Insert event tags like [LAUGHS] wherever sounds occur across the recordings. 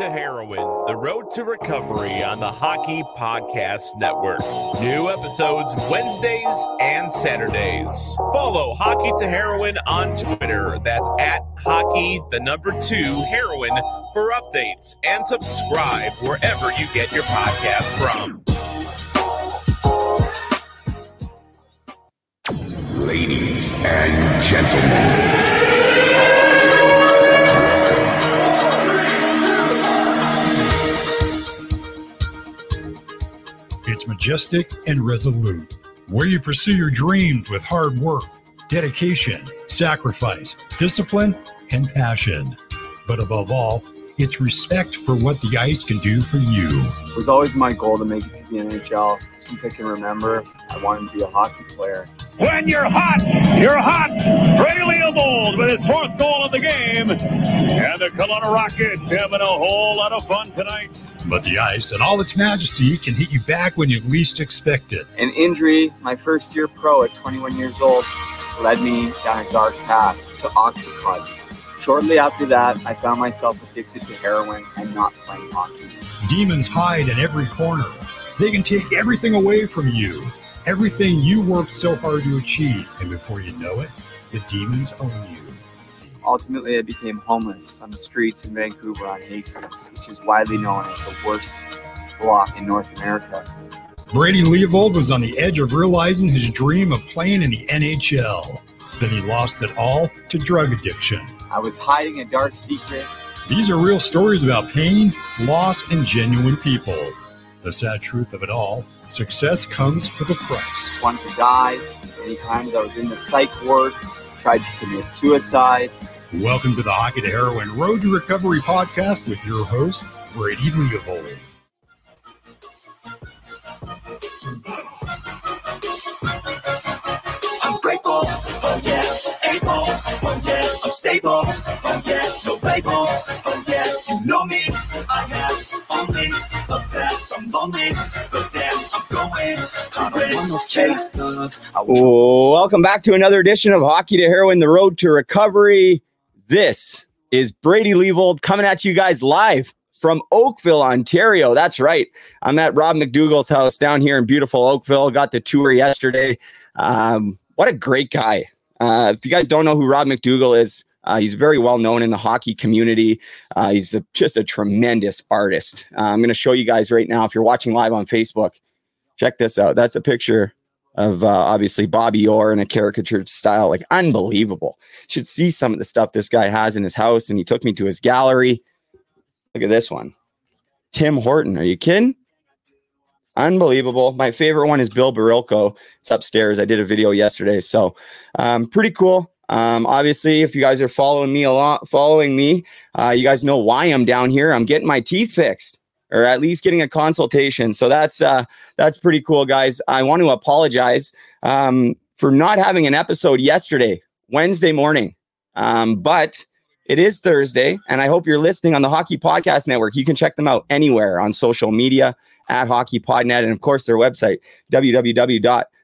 to Heroin, the road to recovery on the Hockey Podcast Network. New episodes Wednesdays and Saturdays. Follow Hockey to Heroin on Twitter. That's at hockey, the number two, heroin for updates and subscribe wherever you get your podcasts from. Ladies and gentlemen. Majestic and resolute, where you pursue your dreams with hard work, dedication, sacrifice, discipline, and passion. But above all, it's respect for what the ice can do for you. It was always my goal to make the NHL. Since I can remember, I wanted to be a hockey player. When you're hot, you're hot. Brady Leavold with his fourth goal of the game. And the Kelowna Rockets having a whole lot of fun tonight. But the ice and all its majesty can hit you back when you least expect it. An injury, my first year pro at 21 years old, led me down a dark path to Oxycontin. Shortly after that, I found myself addicted to heroin and not playing hockey. Demons hide in every corner. They can take everything away from you, everything you worked so hard to achieve. And before you know it, the demons own you. Ultimately, I became homeless on the streets in Vancouver on Hastings, which is widely known as the worst block in North America. Brady Leavold was on the edge of realizing his dream of playing in the NHL. Then he lost it all to drug addiction. I was hiding a dark secret. These are real stories about pain, loss, and genuine people. The sad truth of it all success comes with a price. Wanted to die. Many times I was in the psych ward, tried to commit suicide. Welcome to the Hockey to Heroin Road to Recovery podcast with your host, Brady Leavold. I'm grateful, oh yeah, able, oh yeah, I'm stable, oh yeah, no label, oh yeah, you know me, lonely, but damn, I'm going to win, take Welcome back to another edition of Hockey to Heroin, the road to recovery. This is Brady Leavold coming at you guys live from Oakville, Ontario. That's right. I'm at Rob McDougall's house down here in beautiful Oakville. Got the tour yesterday. Um, what a great guy. Uh, if you guys don't know who Rob McDougall is, uh, he's very well known in the hockey community. Uh, he's a, just a tremendous artist. Uh, I'm going to show you guys right now. If you're watching live on Facebook, check this out. That's a picture of uh, obviously Bobby Orr in a caricature style, like unbelievable. Should see some of the stuff this guy has in his house, and he took me to his gallery. Look at this one, Tim Horton. Are you kidding? Unbelievable. My favorite one is Bill Barilko. It's upstairs. I did a video yesterday, so um, pretty cool. Um, obviously, if you guys are following me a lot, following me, uh, you guys know why I'm down here. I'm getting my teeth fixed or at least getting a consultation. So that's uh, that's pretty cool, guys. I want to apologize um, for not having an episode yesterday, Wednesday morning, um, but it is Thursday, and I hope you're listening on the Hockey Podcast Network. You can check them out anywhere on social media at Hockey Podnet, and of course their website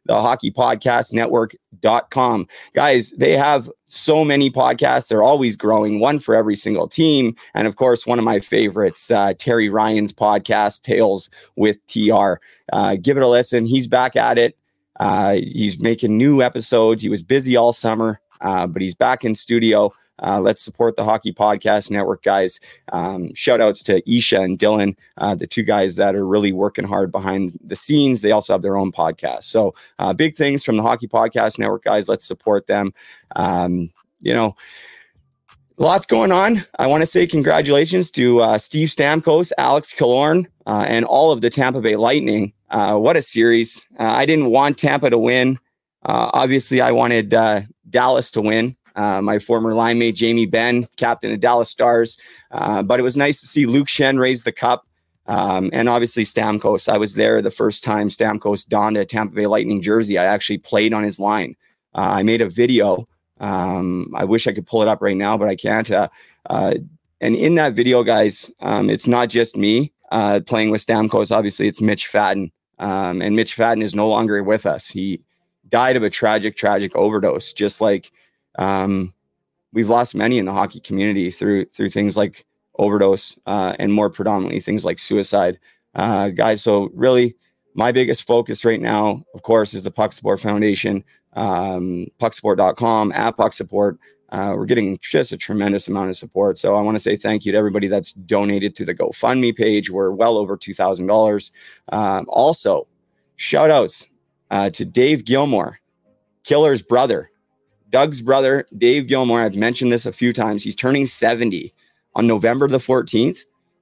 www.thehockeypodcastnetwork.com. Guys, they have so many podcasts. They're always growing, one for every single team. And of course, one of my favorites, uh, Terry Ryan's podcast, Tales with TR. Uh, give it a listen. He's back at it. Uh, he's making new episodes. He was busy all summer, uh, but he's back in studio. Uh, let's support the Hockey Podcast Network, guys. Um, shout outs to Isha and Dylan, uh, the two guys that are really working hard behind the scenes. They also have their own podcast. So, uh, big things from the Hockey Podcast Network, guys. Let's support them. Um, you know, lots going on. I want to say congratulations to uh, Steve Stamkos, Alex Killorn, uh, and all of the Tampa Bay Lightning. Uh, what a series! Uh, I didn't want Tampa to win. Uh, obviously, I wanted uh, Dallas to win. Uh, my former line mate Jamie Benn, captain of Dallas Stars, uh, but it was nice to see Luke Schenn raise the cup. Um, and obviously Stamkos. I was there the first time Stamkos donned a Tampa Bay Lightning jersey. I actually played on his line. Uh, I made a video. Um, I wish I could pull it up right now, but I can't. Uh, uh, and in that video, guys, um, it's not just me uh, playing with Stamkos. Obviously, it's Mitch Fadden. Um, and Mitch Fadden is no longer with us. He died of a tragic, tragic overdose, just like um, we've lost many in the hockey community through through things like overdose, uh, and more predominantly things like suicide. Uh, guys, so really, my biggest focus right now, of course, is the Puck Support Foundation, um, pucksupport.com, at Puck Support. Uh, we're getting just a tremendous amount of support. So I want to say thank you to everybody that's donated to the GoFundMe page. We're well over $2,000. Um, also, shout outs uh, to Dave Gilmour, Killer's brother, Doug's brother, Dave Gilmour. I've mentioned this a few times. He's turning 70 on November the 14th.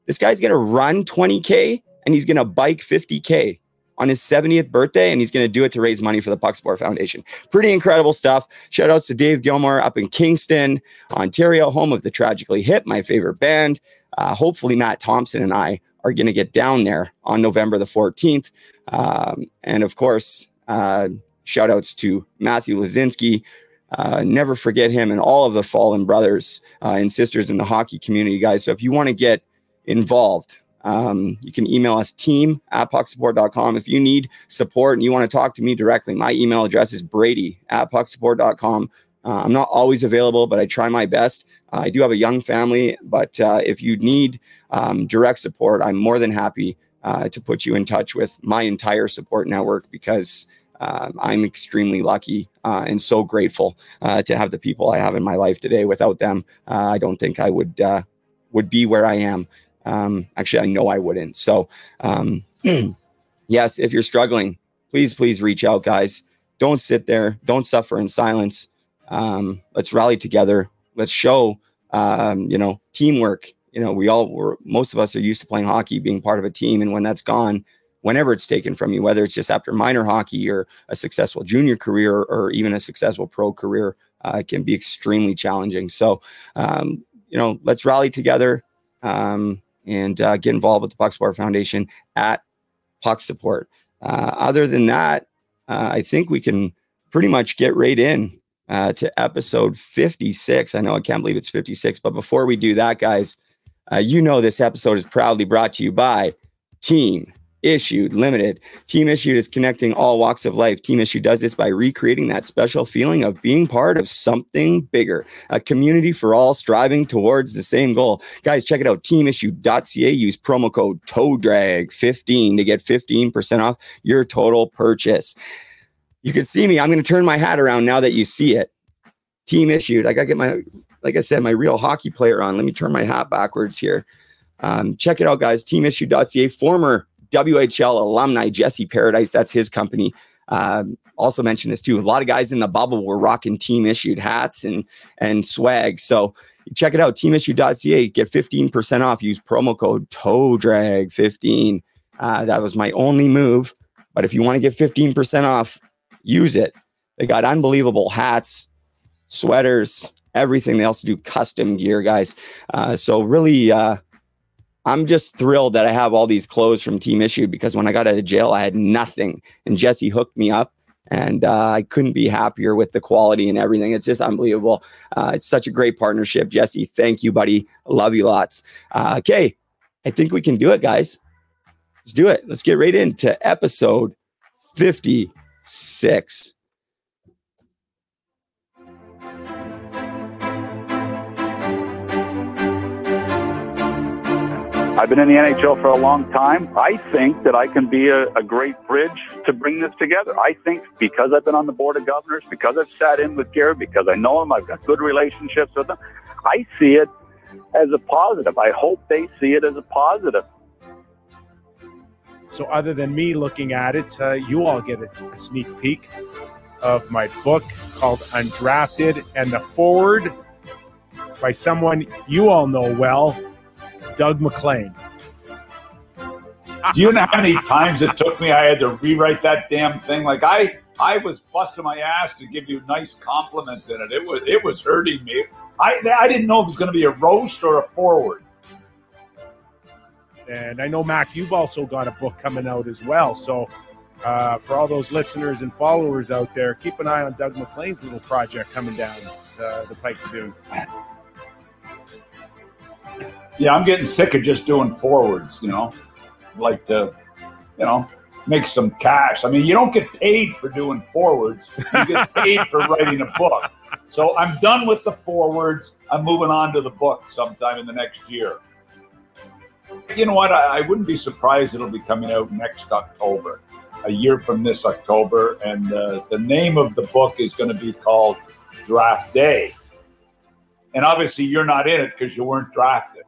This guy's going to run 20K and he's going to bike 50K on his 70th birthday, and he's going to do it to raise money for the Puck Support Foundation. Pretty incredible stuff. Shout outs to Dave Gilmour up in Kingston, Ontario, home of the Tragically Hip, my favorite band. Uh, hopefully, Matt Thompson and I are going to get down there on November the 14th. Um, and of course, uh, shout outs to Matthew Lazinski. Uh, never forget him and all of the fallen brothers uh, and sisters in the hockey community, guys. So if you want to get involved, um, you can email us team at pucksupport.com. If you need support and you want to talk to me directly, my email address is brady at pucksupport.com. Uh, I'm not always available, but I try my best. Uh, I do have a young family, but uh, if you need um, direct support, I'm more than happy uh, to put you in touch with my entire support network because uh, I'm extremely lucky uh, and so grateful to have the people I have in my life today. Without them, I don't think I would would be where I am. Um, actually, I know I wouldn't. So, um, [CLEARS THROAT] yes, if you're struggling, please, please reach out, guys. Don't sit there. Don't suffer in silence. Um, let's rally together. Let's show, um, you know, teamwork. You know, we all were, most of us are used to playing hockey, being part of a team. And when that's gone, whenever it's taken from you, whether it's just after minor hockey or a successful junior career or even a successful pro career, uh, can be extremely challenging. So, um, you know, let's rally together. Um, and uh, get involved with the Puck Support Foundation at Puck Support. Uh, other than that, uh, I think we can pretty much get right in uh, to episode 56. I know I can't believe it's 56, but before we do that, guys, uh, you know this episode is proudly brought to you by Team Issued Limited. Team Issued is connecting all walks of life. Team Issued does this by recreating that special feeling of being part of something bigger, a community for all striving towards the same goal. Guys, check it out teamissued.ca. Use promo code TOEDRAG15 to get 15% off your total purchase. You can see me. I'm going to turn my hat around now that you see it. Team Issued. I got to get my, like I said, my real hockey player on. Let me turn my hat backwards here. Um, check it out, guys. Teamissued.ca. Former WHL alumni Jesse Paradise. That's his company. Um, also mentioned this too. A lot of guys in the bubble were rocking team issued hats and and swag. So check it out, teamissued.ca. Get 15% off. Use promo code TOEDRAG15. Uh, that was my only move. But if you want to get 15% off, use it. They got unbelievable hats, sweaters, everything. They also do custom gear, guys. Uh, so really, uh, I'm just thrilled that I have all these clothes from Team Issue because when I got out of jail, I had nothing. And Jesse hooked me up, and uh, I couldn't be happier with the quality and everything. It's just unbelievable. Uh, it's such a great partnership. Jesse, thank you, buddy. Love you lots. Uh, okay, I think we can do it, guys. Let's do it. Let's get right into episode 56. I've been in the NHL for a long time. I think that I can be a, a, great bridge to bring this together. I think because I've been on the board of governors, because I've sat in with Gary, because I know him, I've got good relationships with him. I see it as a positive. I hope they see it as a positive. So, other than me looking at it, uh, you all get a, a sneak peek of my book called Undrafted and the foreword by someone you all know well, Doug MacLean. Do you know how many times it took me? I had to rewrite that damn thing. Like I, I was busting my ass to give you nice compliments in it. It was, it was hurting me. I, I didn't know if it was going to be a roast or a foreword. And I know Mac, you've also got a book coming out as well. So uh, for all those listeners and followers out there, keep an eye on Doug MacLean's little project coming down the, the pike soon. Yeah, I'm getting sick of just doing forewords, you know, like to, you know, make some cash. I mean, you don't get paid for doing forewords, you get paid for writing a book. So I'm done with the forewords. I'm moving on to the book sometime in the next year. You know what? I, I wouldn't be surprised it'll be coming out next October, a year from this October. And uh, the name of the book is going to be called Draft Day. And obviously, you're not in it because you weren't drafted.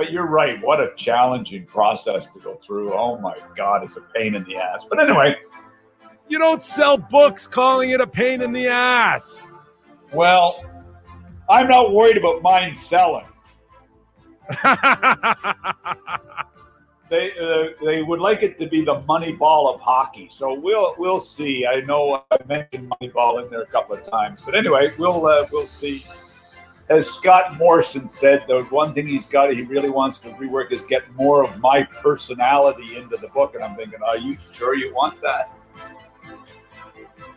But you're right. What a challenging process to go through. Oh my God, it's a pain in the ass. But anyway, You don't sell books calling it a pain in the ass. well, I'm not worried about mine selling. [LAUGHS] they uh, they would like it to be the Moneyball of hockey. So we'll we'll see. I know I mentioned Moneyball in there a couple of times, but anyway, we'll uh, we'll see. As Scott Morrison said, the one thing he's got he really wants to rework is get more of my personality into the book. And I'm thinking, are you sure you want that?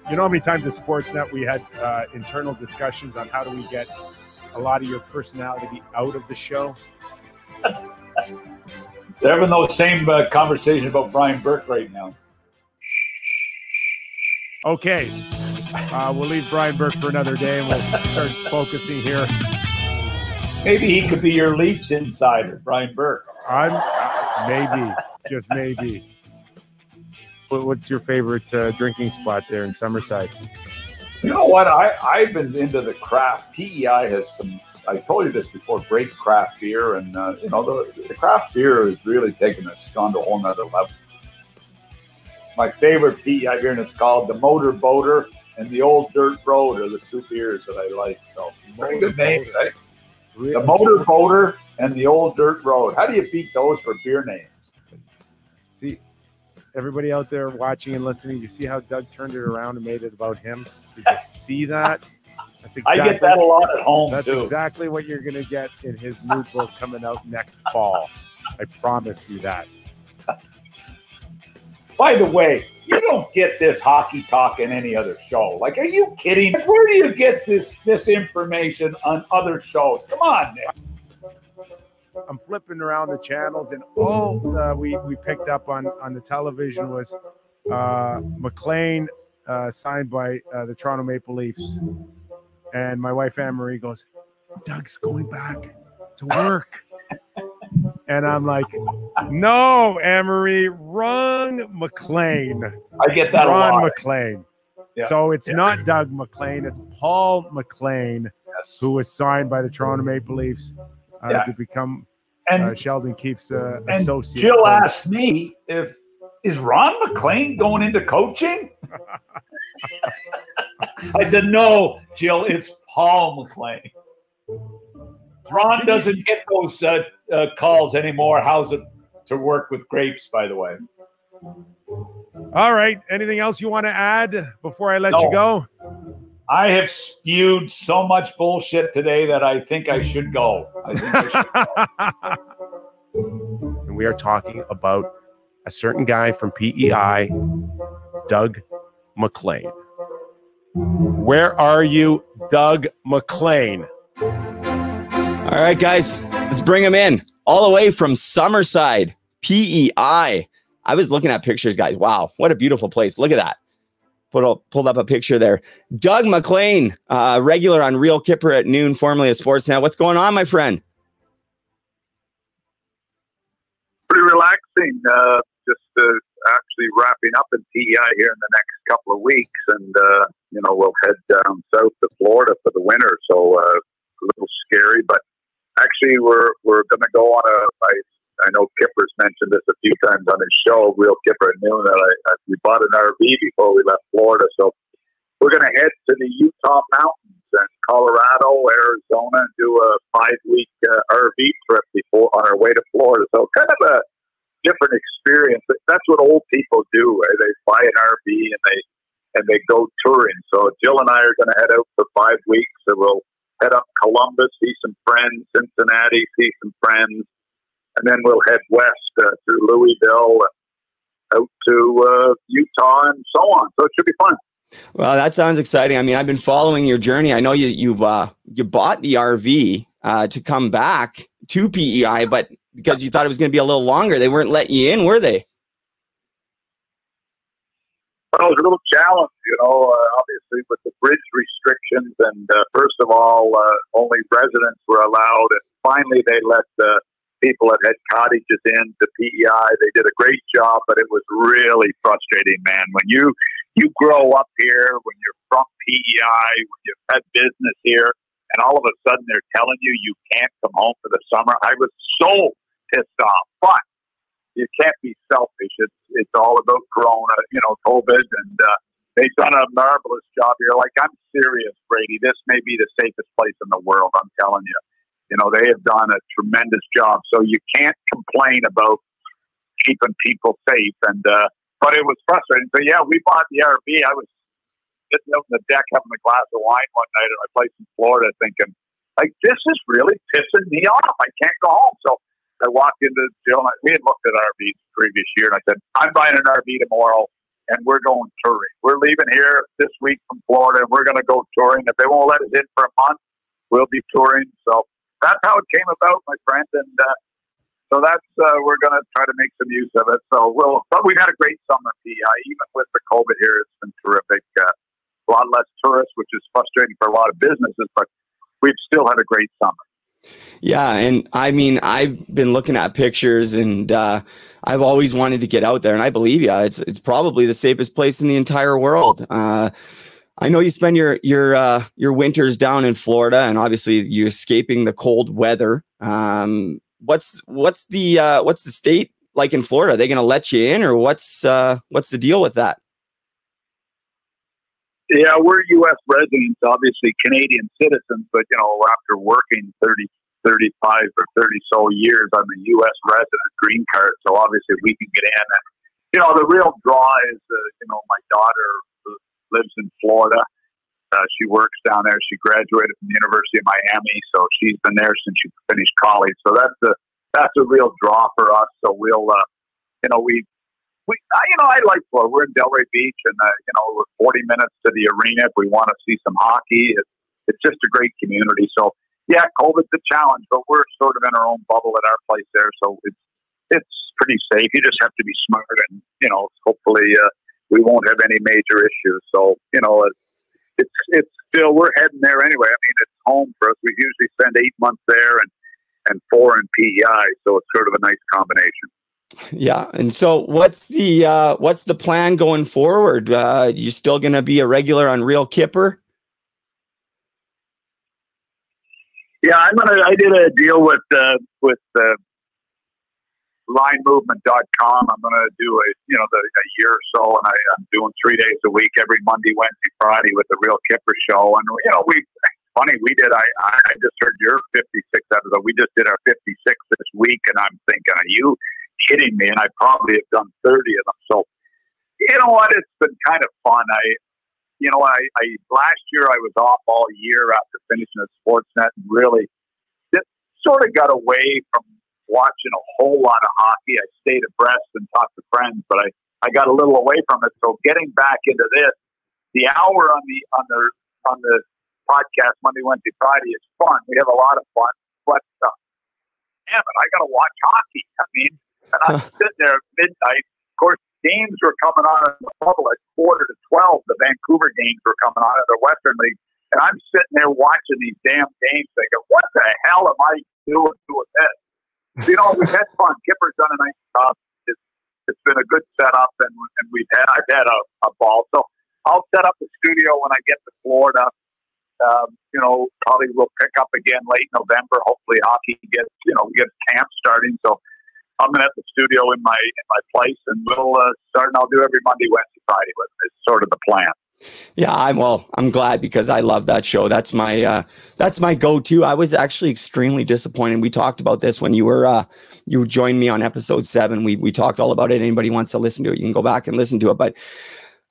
You know how many times at Sportsnet we had uh, internal discussions on how do we get a lot of your personality out of the show? They're having those same uh, conversation about Brian Burke right now. Okay. Uh, we'll leave Brian Burke for another day and we'll start [LAUGHS] focusing here. Maybe he could be your Leafs insider, Brian Burke. I'm uh, maybe, just maybe. What's your favorite uh, drinking spot there in Summerside? You know what? I, I've been into the craft. PEI has some, I told you this before, great craft beer. And, uh, you know, the, the craft beer is really taking us gone to a whole nother level. My favorite PEI beer, and it's called the Motor Boater and the Old Dirt Road are the two beers that I like. So, very good names, eh? right? The Motor Boater and the Old Dirt Road. How do you beat those for beer names? See, everybody out there watching and listening, you see how Doug turned it around and made it about him? Did you see that? That's I get that a lot at home, That's too. exactly what you're going to get in his new book coming out next fall. I promise you that. By the way, you don't get this hockey talk in any other show. Like, are you kidding? Where do you get this this information on other shows? Come on, Nick. I'm flipping around the channels, and all uh, we we picked up on on the television was uh, MacLean uh, signed by uh, the Toronto Maple Leafs, and my wife Anne Marie goes, "Doug's going back to work," [LAUGHS] and I'm like, "No, Amory, wrong MacLean." I get that a Ron lot. MacLean. Yeah. So it's Yeah. not Doug MacLean, it's Paul MacLean, who was signed by the Toronto Maple Leafs uh, Yeah. to become And- uh, Sheldon Keefe's uh, And associate. Jill coach. asked me if is Ron MacLean going into coaching. [LAUGHS] I said no, Jill. It's Paul MacLean. Ron doesn't get those uh, uh, calls anymore. How's it to work with grapes? By the way. All right. Anything else you want to add before I let you go? I have spewed so much bullshit today that I think I should go. I think I should. [LAUGHS] And we are talking about a certain guy from PEI, Doug MacLean. Where are you, Doug MacLean? All right, guys, let's bring him in all the way from Summerside, PEI. I was looking at pictures, guys. Wow, what a beautiful place. Look at that. Put up, pulled up a picture there. Doug MacLean, uh, regular on Real Kyper at noon, formerly of Sportsnet. What's going on, my friend? pretty relaxing. Uh, just uh, actually wrapping up in PEI here in the next couple of weeks, and uh, you know we'll head down south to Florida for the winter. So uh, a little scary, but actually we're we're going to go on a. I, I know Kyper's mentioned this a few times on his show, Real Kyper at noon. That I, I we bought an RV before we left Florida, so we're going to head to the Utah mountains and Colorado, Arizona, and do a five week uh, RV trip before on our way to Florida. So kind of a different experience. That's what old people do. eh? They buy an RV and they and they go touring. So Jill and I are going to head out for five weeks. So we'll head up Columbus, see some friends, Cincinnati, see some friends, and then we'll head west uh, through Louisville, out to uh, Utah, and so on. So it should be fun. Well, that sounds exciting. I mean, I've been following your journey. I know you you uh, you bought the RV uh, to come back to PEI, but because you thought it was going to be a little longer, they weren't letting you in, were they? Well, it was [LAUGHS] a little challenge, you know, uh, obviously with the bridge restrictions. And uh, first of all, uh, only residents were allowed. And finally, they let the people that had cottages in the PEI. They did a great job, but it was really frustrating, man. When you you grow up here, when you're from PEI, when you've had business here, and all of a sudden they're telling you you can't come home for the summer. I was so pissed off, but you can't be selfish. It's it's all about Corona, you know, COVID, and uh, they've done a marvelous job here. Like I'm serious, Brady. This may be the safest place in the world. I'm telling you. You know, they have done a tremendous job. So you can't complain about keeping people safe. And uh, but it was frustrating. So yeah, we bought the RV. I was sitting out on the deck having a glass of wine one night at my place in Florida, thinking, like, this is really pissing me off. I can't go home. So I walked into Jill and I, we had looked at RVs the previous year, and I said, I'm buying an RV tomorrow, and we're going touring. We're leaving here this week from Florida, and we're going to go touring. If they won't let us in for a month, we'll be touring. So that's how it came about, my friend. And uh, so that's uh, we're going to try to make some use of it. So we'll, but we've had a great summer, PI. Even with the COVID here, it's been terrific. Uh, a lot less tourists, which is frustrating for a lot of businesses, but we've still had a great summer. Yeah, and I mean, I've been looking at pictures, and uh, I've always wanted to get out there, and I believe you. It's it's probably the safest place in the entire world. Uh, I know you spend your your uh, your winters down in Florida, and obviously you're escaping the cold weather. Um, what's what's the uh, what's the state like in Florida? Are they going to let you in, or what's uh, what's the deal with that? Yeah, we're U.S. residents, obviously Canadian citizens, but you know, after working 30, 35 or 30 so years, I'm a U.S. resident, green card, so obviously we can get in. And, you know, the real draw is, uh, you know, my daughter lives in Florida. Uh, she works down there. She graduated from the University of Miami, so she's been there since she finished college. So that's a that's a real draw for us. So we'll, uh, you know, we we, you know, I like Florida. We're in Delray Beach, and uh, you know, we're 40 minutes to the arena if we want to see some hockey. It's, it's just a great community. So, yeah, COVID's a challenge, but we're sort of in our own bubble at our place there, so it's it's pretty safe. You just have to be smart, and you know, hopefully, uh, we won't have any major issues. So, you know, it's it's it's still we're heading there anyway. I mean, it's home for us. We usually spend eight months there and and four in PEI, so it's sort of a nice combination. Yeah, and so what's the uh, what's the plan going forward? Uh, you still going to be a regular on Real Kyper? Yeah, I'm gonna. I did a deal with uh, with uh, linemovement.com. I'm gonna do a you know the, a year or so, and I, I'm doing three days a week, every Monday, Wednesday, Friday with the Real Kyper show. And you know, we funny we did. I I just heard your 56 episode. We just did our 56 this week, and I'm thinking, are you? Kidding me? And I probably have done 30 of them. So, you know what? It's been kind of fun. I, you know, I, I last year I was off all year after finishing at Sportsnet and really just sort of got away from watching a whole lot of hockey. I stayed abreast and talked to friends, but I, I got a little away from it. So getting back into this, the hour on the on the on the podcast Monday, Wednesday, Friday is fun. We have a lot of fun, but uh, damn it, I got to watch hockey. I mean, and I'm sitting there at midnight. Of course, games were coming on in the at quarter to 12. The Vancouver games were coming on in the Western League. And I'm sitting there watching these damn games thinking, what the hell am I doing doing this? You know, we've had fun. Kyper's done a nice job. It's, it's been a good setup, and, and we've had I've had a, a ball. So I'll set up the studio when I get to Florida. Um, you know, probably we'll pick up again late November. Hopefully, hockey gets you know we get camp starting. So I'm gonna have the studio in my in my place, and we'll uh, start. And I'll do every Monday, Wednesday, Friday. With it's sort of the plan. Yeah, I'm well. I'm glad because I love that show. That's my uh, that's my go-to. I was actually extremely disappointed. We talked about this when you were uh, you joined me on episode seven. We we talked all about it. Anybody wants to listen to it, you can go back and listen to it. But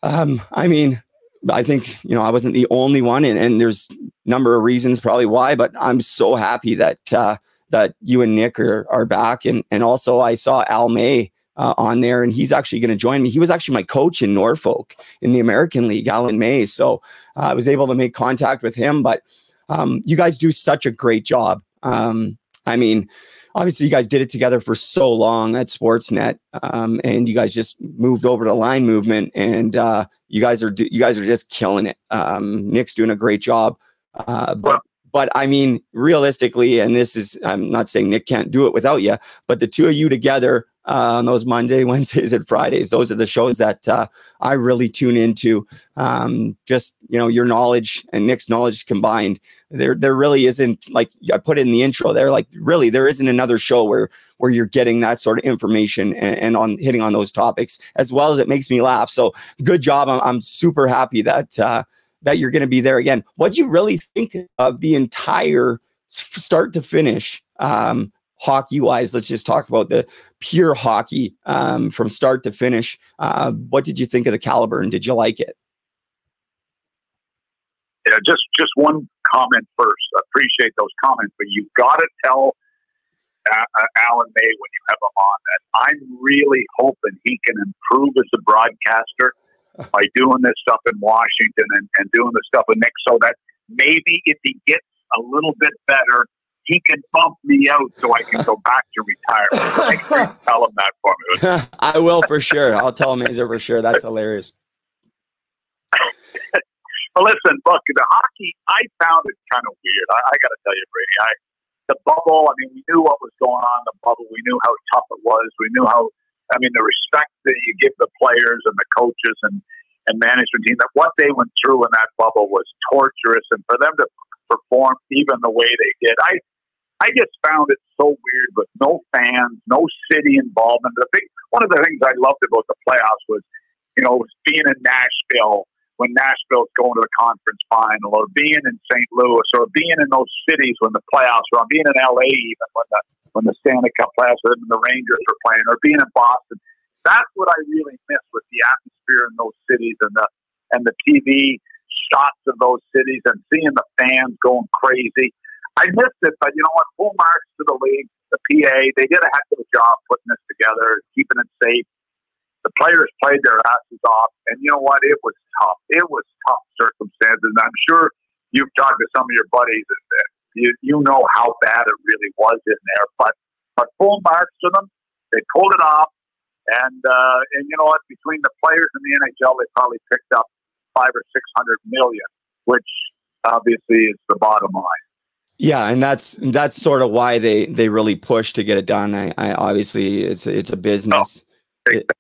um, I mean, I think you know I wasn't the only one, and, and there's number of reasons probably why. But I'm so happy that uh, that you and Nick are, are back. And, and also, I saw Al May uh, on there, and he's actually going to join me. He was actually my coach in Norfolk in the American League, Alan May. So uh, I was able to make contact with him. But um, you guys do such a great job. Um, I mean, obviously, you guys did it together for so long at Sportsnet, um, and you guys just moved over to line movement, and uh, you guys are you guys are just killing it. Um, Nick's doing a great job. Uh, but but I mean, realistically, and this is, I'm not saying Nick can't do it without you, but the two of you together uh, on those Monday, [LAUGHS] Wednesdays, and Fridays, those are the shows that uh, I really tune into. Um, just, you know, your knowledge and Nick's knowledge combined. There, there really isn't like I put it in the intro there, like really, there isn't another show where where you're getting that sort of information and, and on hitting on those topics as well as it makes me laugh. So good job. I'm, I'm super happy that uh, that you're going to be there again. What do you really think of the entire start to finish um, hockey wise? Let's just talk about the pure hockey um, from start to finish. Uh, what did you think of the caliber and did you like it? Yeah, just just one comment first. I appreciate those comments, but you've got to tell uh, uh, Alan May when you have him on that I'm really hoping he can improve as a broadcaster by doing this stuff in Washington and, and doing the stuff with Nick so that maybe if he gets a little bit better, he can bump me out so I can go back to retirement. [LAUGHS] tell him that for me. [LAUGHS] I will for sure. I'll tell Mazer for sure. That's hilarious. [LAUGHS] but listen, look, the hockey, I found it kind of weird. I, I got to tell you, Brady, I, the bubble, I mean, we knew what was going on in the bubble. We knew how tough it was. We knew how I mean, the respect that you give the players and the coaches and, and management team, that what they went through in that bubble was torturous. And for them to perform even the way they did, I, I just found it so weird with no fans, no city involvement. The thing, one of the things I loved about the playoffs was, you know, being in Nashville when Nashville's going to the conference final, or being in St. Louis, or being in those cities when the playoffs were on, being in LA even when the when the Stanley Cup playoffs and the Rangers were playing, or being in Boston. That's what I really miss with the atmosphere in those cities and the and the TV shots of those cities and seeing the fans going crazy. I missed it, but you know what? Full marks to the league, the PA. They did a heck of a job putting this together, keeping it safe. The players played their asses off, and you know what? It was tough. It was tough circumstances. And I'm sure you've talked to some of your buddies, and you, you know how bad it really was in there. But but full marks to them. They pulled it off, and uh, and you know what? Between the players and the NHL, they probably picked up five or six hundred million, which obviously is the bottom line. Yeah, and that's that's sort of why they they really push to get it done. I, I obviously it's it's a business. Oh, it,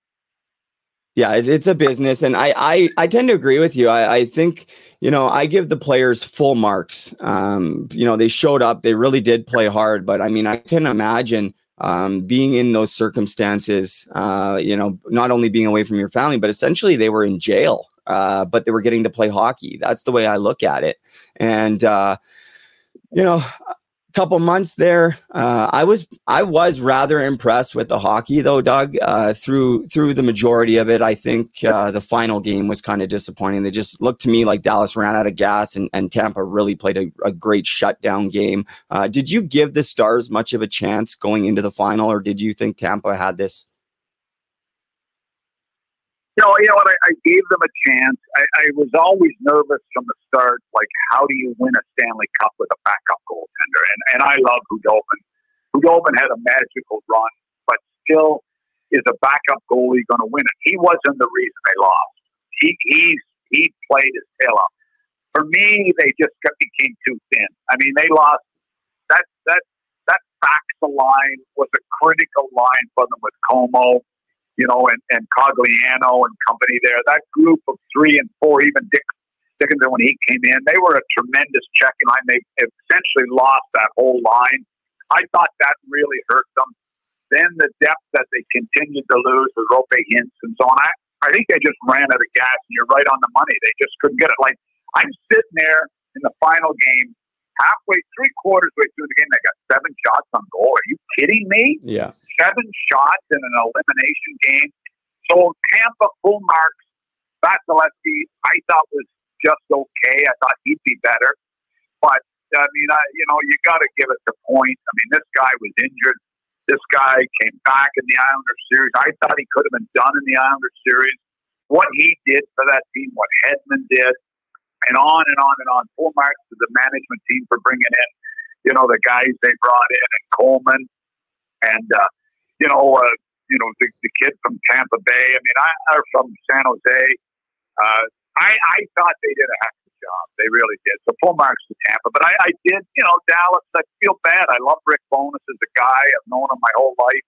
yeah, it's a business, and I, I I tend to agree with you. I, I think you know I give the players full marks. Um, you know they showed up, they really did play hard, but I mean I can imagine um, being in those circumstances. Uh, you know, not only being away from your family, but essentially they were in jail. Uh, but they were getting to play hockey. That's the way I look at it, and uh, you know couple months there. Uh, I was I was rather impressed with the hockey though, Doug. Uh, through through the majority of it, I think uh, the final game was kind of disappointing. They just looked to me like Dallas ran out of gas, and, and Tampa really played a, a great shutdown game. Uh, did you give the Stars much of a chance going into the final, or did you think Tampa had this? Know, you know what? I, I gave them a chance. I, I was always nervous from the start. Like, how do you win a Stanley Cup with a backup goaltender? And and I love Khudobin. Khudobin had a magical run, but still, is a backup goalie going to win it? He wasn't the reason they lost. He he's he played his tail off. For me, they just became too thin. I mean, they lost that that that Faksa line was a critical line for them with Comeau you know, and, and Cogliano and company there. That group of three and four, even Dick Dickinson when he came in, they were a tremendous checking line. They essentially lost that whole line. I thought that really hurt them. Then the depth that they continued to lose with Roope Hintz and so on. I, I think they just ran out of gas, and you're right on the money. They just couldn't get it. Like I'm sitting there in the final game, halfway, three quarters way through the game, they got seven shots on goal. Are you kidding me? Yeah seven shots in an elimination game. So Tampa full marks. Vasilevskiy, I thought was just okay. I thought he'd be better, but I mean, I you know you got to give it the point. I mean, this guy was injured. This guy came back in the Islanders series. I thought he could have been done in the Islanders series. What he did for that team, what Hedman did, and on and on and on. Full marks to the management team for bringing in, you know, the guys they brought in and Coleman and uh, you know, uh, you know, the, the kid from Tampa Bay. I mean, I are from San Jose. Uh, I, I thought they did a heck of a job. They really did. So full marks to Tampa. But I, I did, you know, Dallas. I feel bad. I love Rick Bowness as a guy. I've known him my whole life,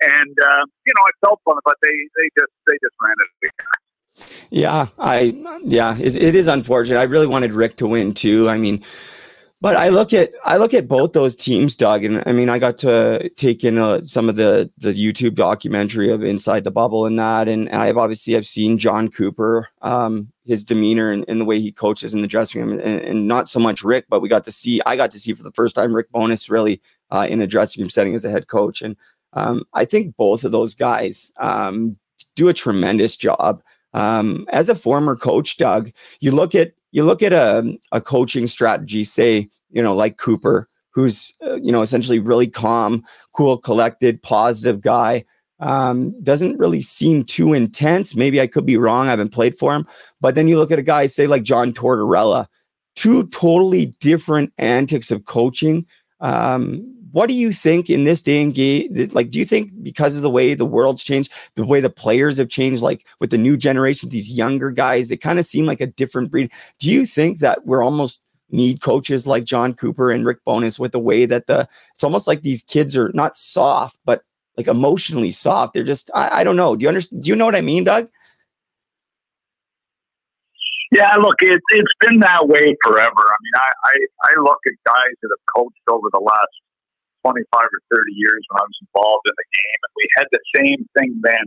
and uh, you know, I felt for them, but they they just they just ran it. Yeah, I yeah, it is unfortunate. I really wanted Rick to win too. I mean, but I look at I look at both those teams, Doug, and I mean I got to take in uh, some of the the YouTube documentary of Inside the Bubble and that, and I've obviously I've seen Jon Cooper, um, his demeanor and, and, the way he coaches in the dressing room, and, and, not so much Rick, but we got to see I got to see for the first time Rick Bowness really uh, in a dressing room setting as a head coach, and um, I think both of those guys um, do a tremendous job. Um, as a former coach, Doug, you look at you look at a, a coaching strategy, say, you know, like Cooper, who's, uh, you know, essentially really calm, cool, collected, positive guy. Um, doesn't really seem too intense. Maybe I could be wrong. I haven't played for him. But then you look at a guy, say, like John Tortorella, two totally different antics of coaching. Um, what do you think in this day and age? Like, do you think because of the way the world's changed, the way the players have changed, like with the new generation, these younger guys, they kind of seem like a different breed. Do you think that we're almost need coaches like Jon Cooper and Rick Bowness with the way that the it's almost like these kids are not soft, but like emotionally soft. They're just I, I don't know. Do you understand? Do you know what I mean, Doug? Yeah, look, it's it's been that way forever. I mean, I, I, I look at guys that have coached over the last 25 or 30 years when I was involved in the game. And we had the same thing then,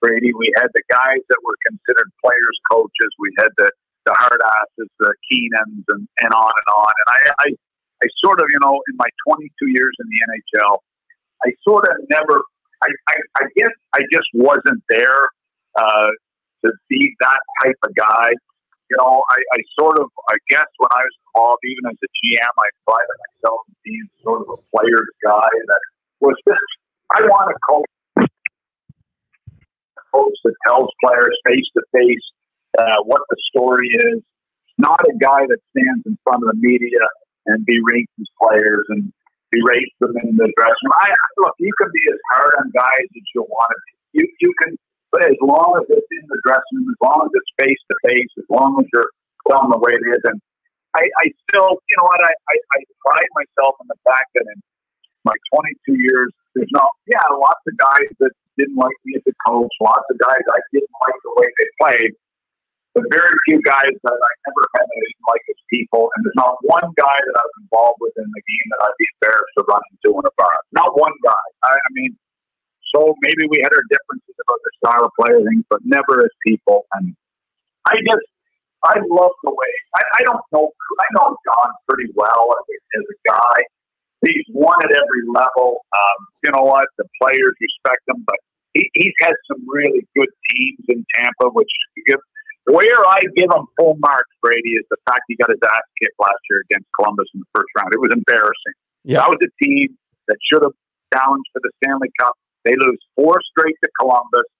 Brady. We had the guys that were considered players, coaches. We had the, the hard asses, the Keenans, and, and on and on. And I, I, I sort of, you know, in my 22 years in the NHL, I sort of never, I, I, I guess I just wasn't there uh, to be that type of guy you know, I, I sort of, I guess when I was involved, even as a GM, I prided myself in being sort of a player's guy that was just, I want to coach, a coach that tells players face to face what the story is, not a guy that stands in front of the media and berates his players and berates them in the dressing room. I, look, you can be as hard on guys as you want to be. You, you can but as long as it's in the dressing room, as long as it's face to face, as long as you're telling the way it is, and I, I still, you know what, I, I, I pride myself in the fact that in my 22 years, there's not, yeah, lots of guys that didn't like me as a coach, lots of guys I didn't like the way they played, but very few guys that I never had that I didn't like as people, and there's not one guy that I was involved with in the game that I'd be embarrassed to run into in a bar. Not one guy. I, I mean, so maybe we had our differences about the style of play things, but never as people. And I just, I love the way, I, I don't know, I know Jon pretty well as a, as a guy. He's won at every level. Um, you know what? The players respect him, but he, he's had some really good teams in Tampa, which give, where I give him full marks, Brady, is the fact he got his ass kicked last year against Columbus in the first round. It was embarrassing. Yeah. That was a team that should have challenged for the Stanley Cup. They lose four straight to Columbus.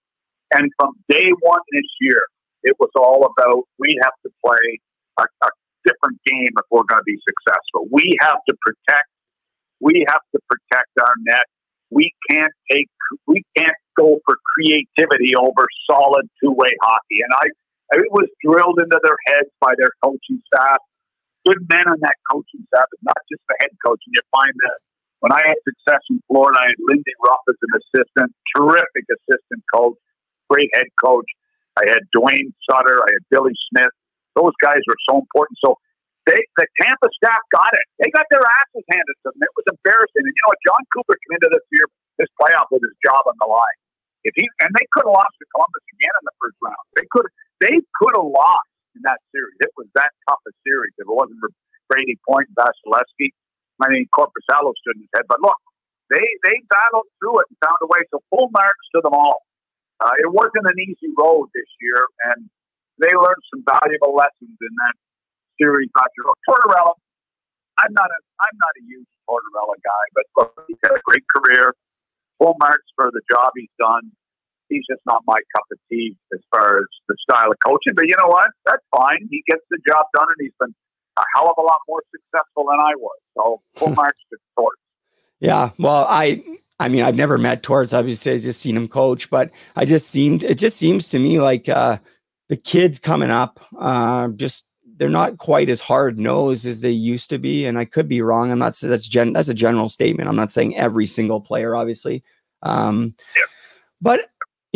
And from day one this year, it was all about we have to play a, a different game if we're going to be successful. We have to protect. We have to protect our net. We can't take. We can't go for creativity over solid two-way hockey. And I, it was drilled into their heads by their coaching staff. Good men on that coaching staff. It's not just the head coach. And you find that when I had success in Florida, I had Lindy Ruff as an assistant, terrific assistant coach, great head coach. I had Duane Sutter, I had Billy Smith. Those guys were so important. So they, the Tampa staff got it. They got their asses handed to them. It was embarrassing. And you know what? Jon Cooper came into this year, this playoff with his job on the line. If he and they could have lost to Columbus again in the first round. They could they could have lost in that series. It was that tough a series. If it wasn't for Brayden Point and Vasilevskiy, I mean, Korpisalo stood in his head. But look, they they battled through it and found a way. So full marks to them all. Uh, it wasn't an easy road this year, and they learned some valuable lessons in that series. After Tortorella, I'm not a I'm not a huge Tortorella guy, but look, he's had a great career. Full marks for the job he's done. He's just not my cup of tea as far as the style of coaching. But you know what? That's fine. He gets the job done, and he's been a hell of a lot more successful than I was. So full [LAUGHS] marks to Torts. Yeah, well, I I mean, I've never met Torts. Obviously, I just seen him coach, but I just seemed it just seems to me like uh, the kids coming up, uh, just they're not quite as hard nosed as they used to be. And I could be wrong. I'm not that's gen that's a general statement. I'm not saying every single player, obviously. Um, yeah. but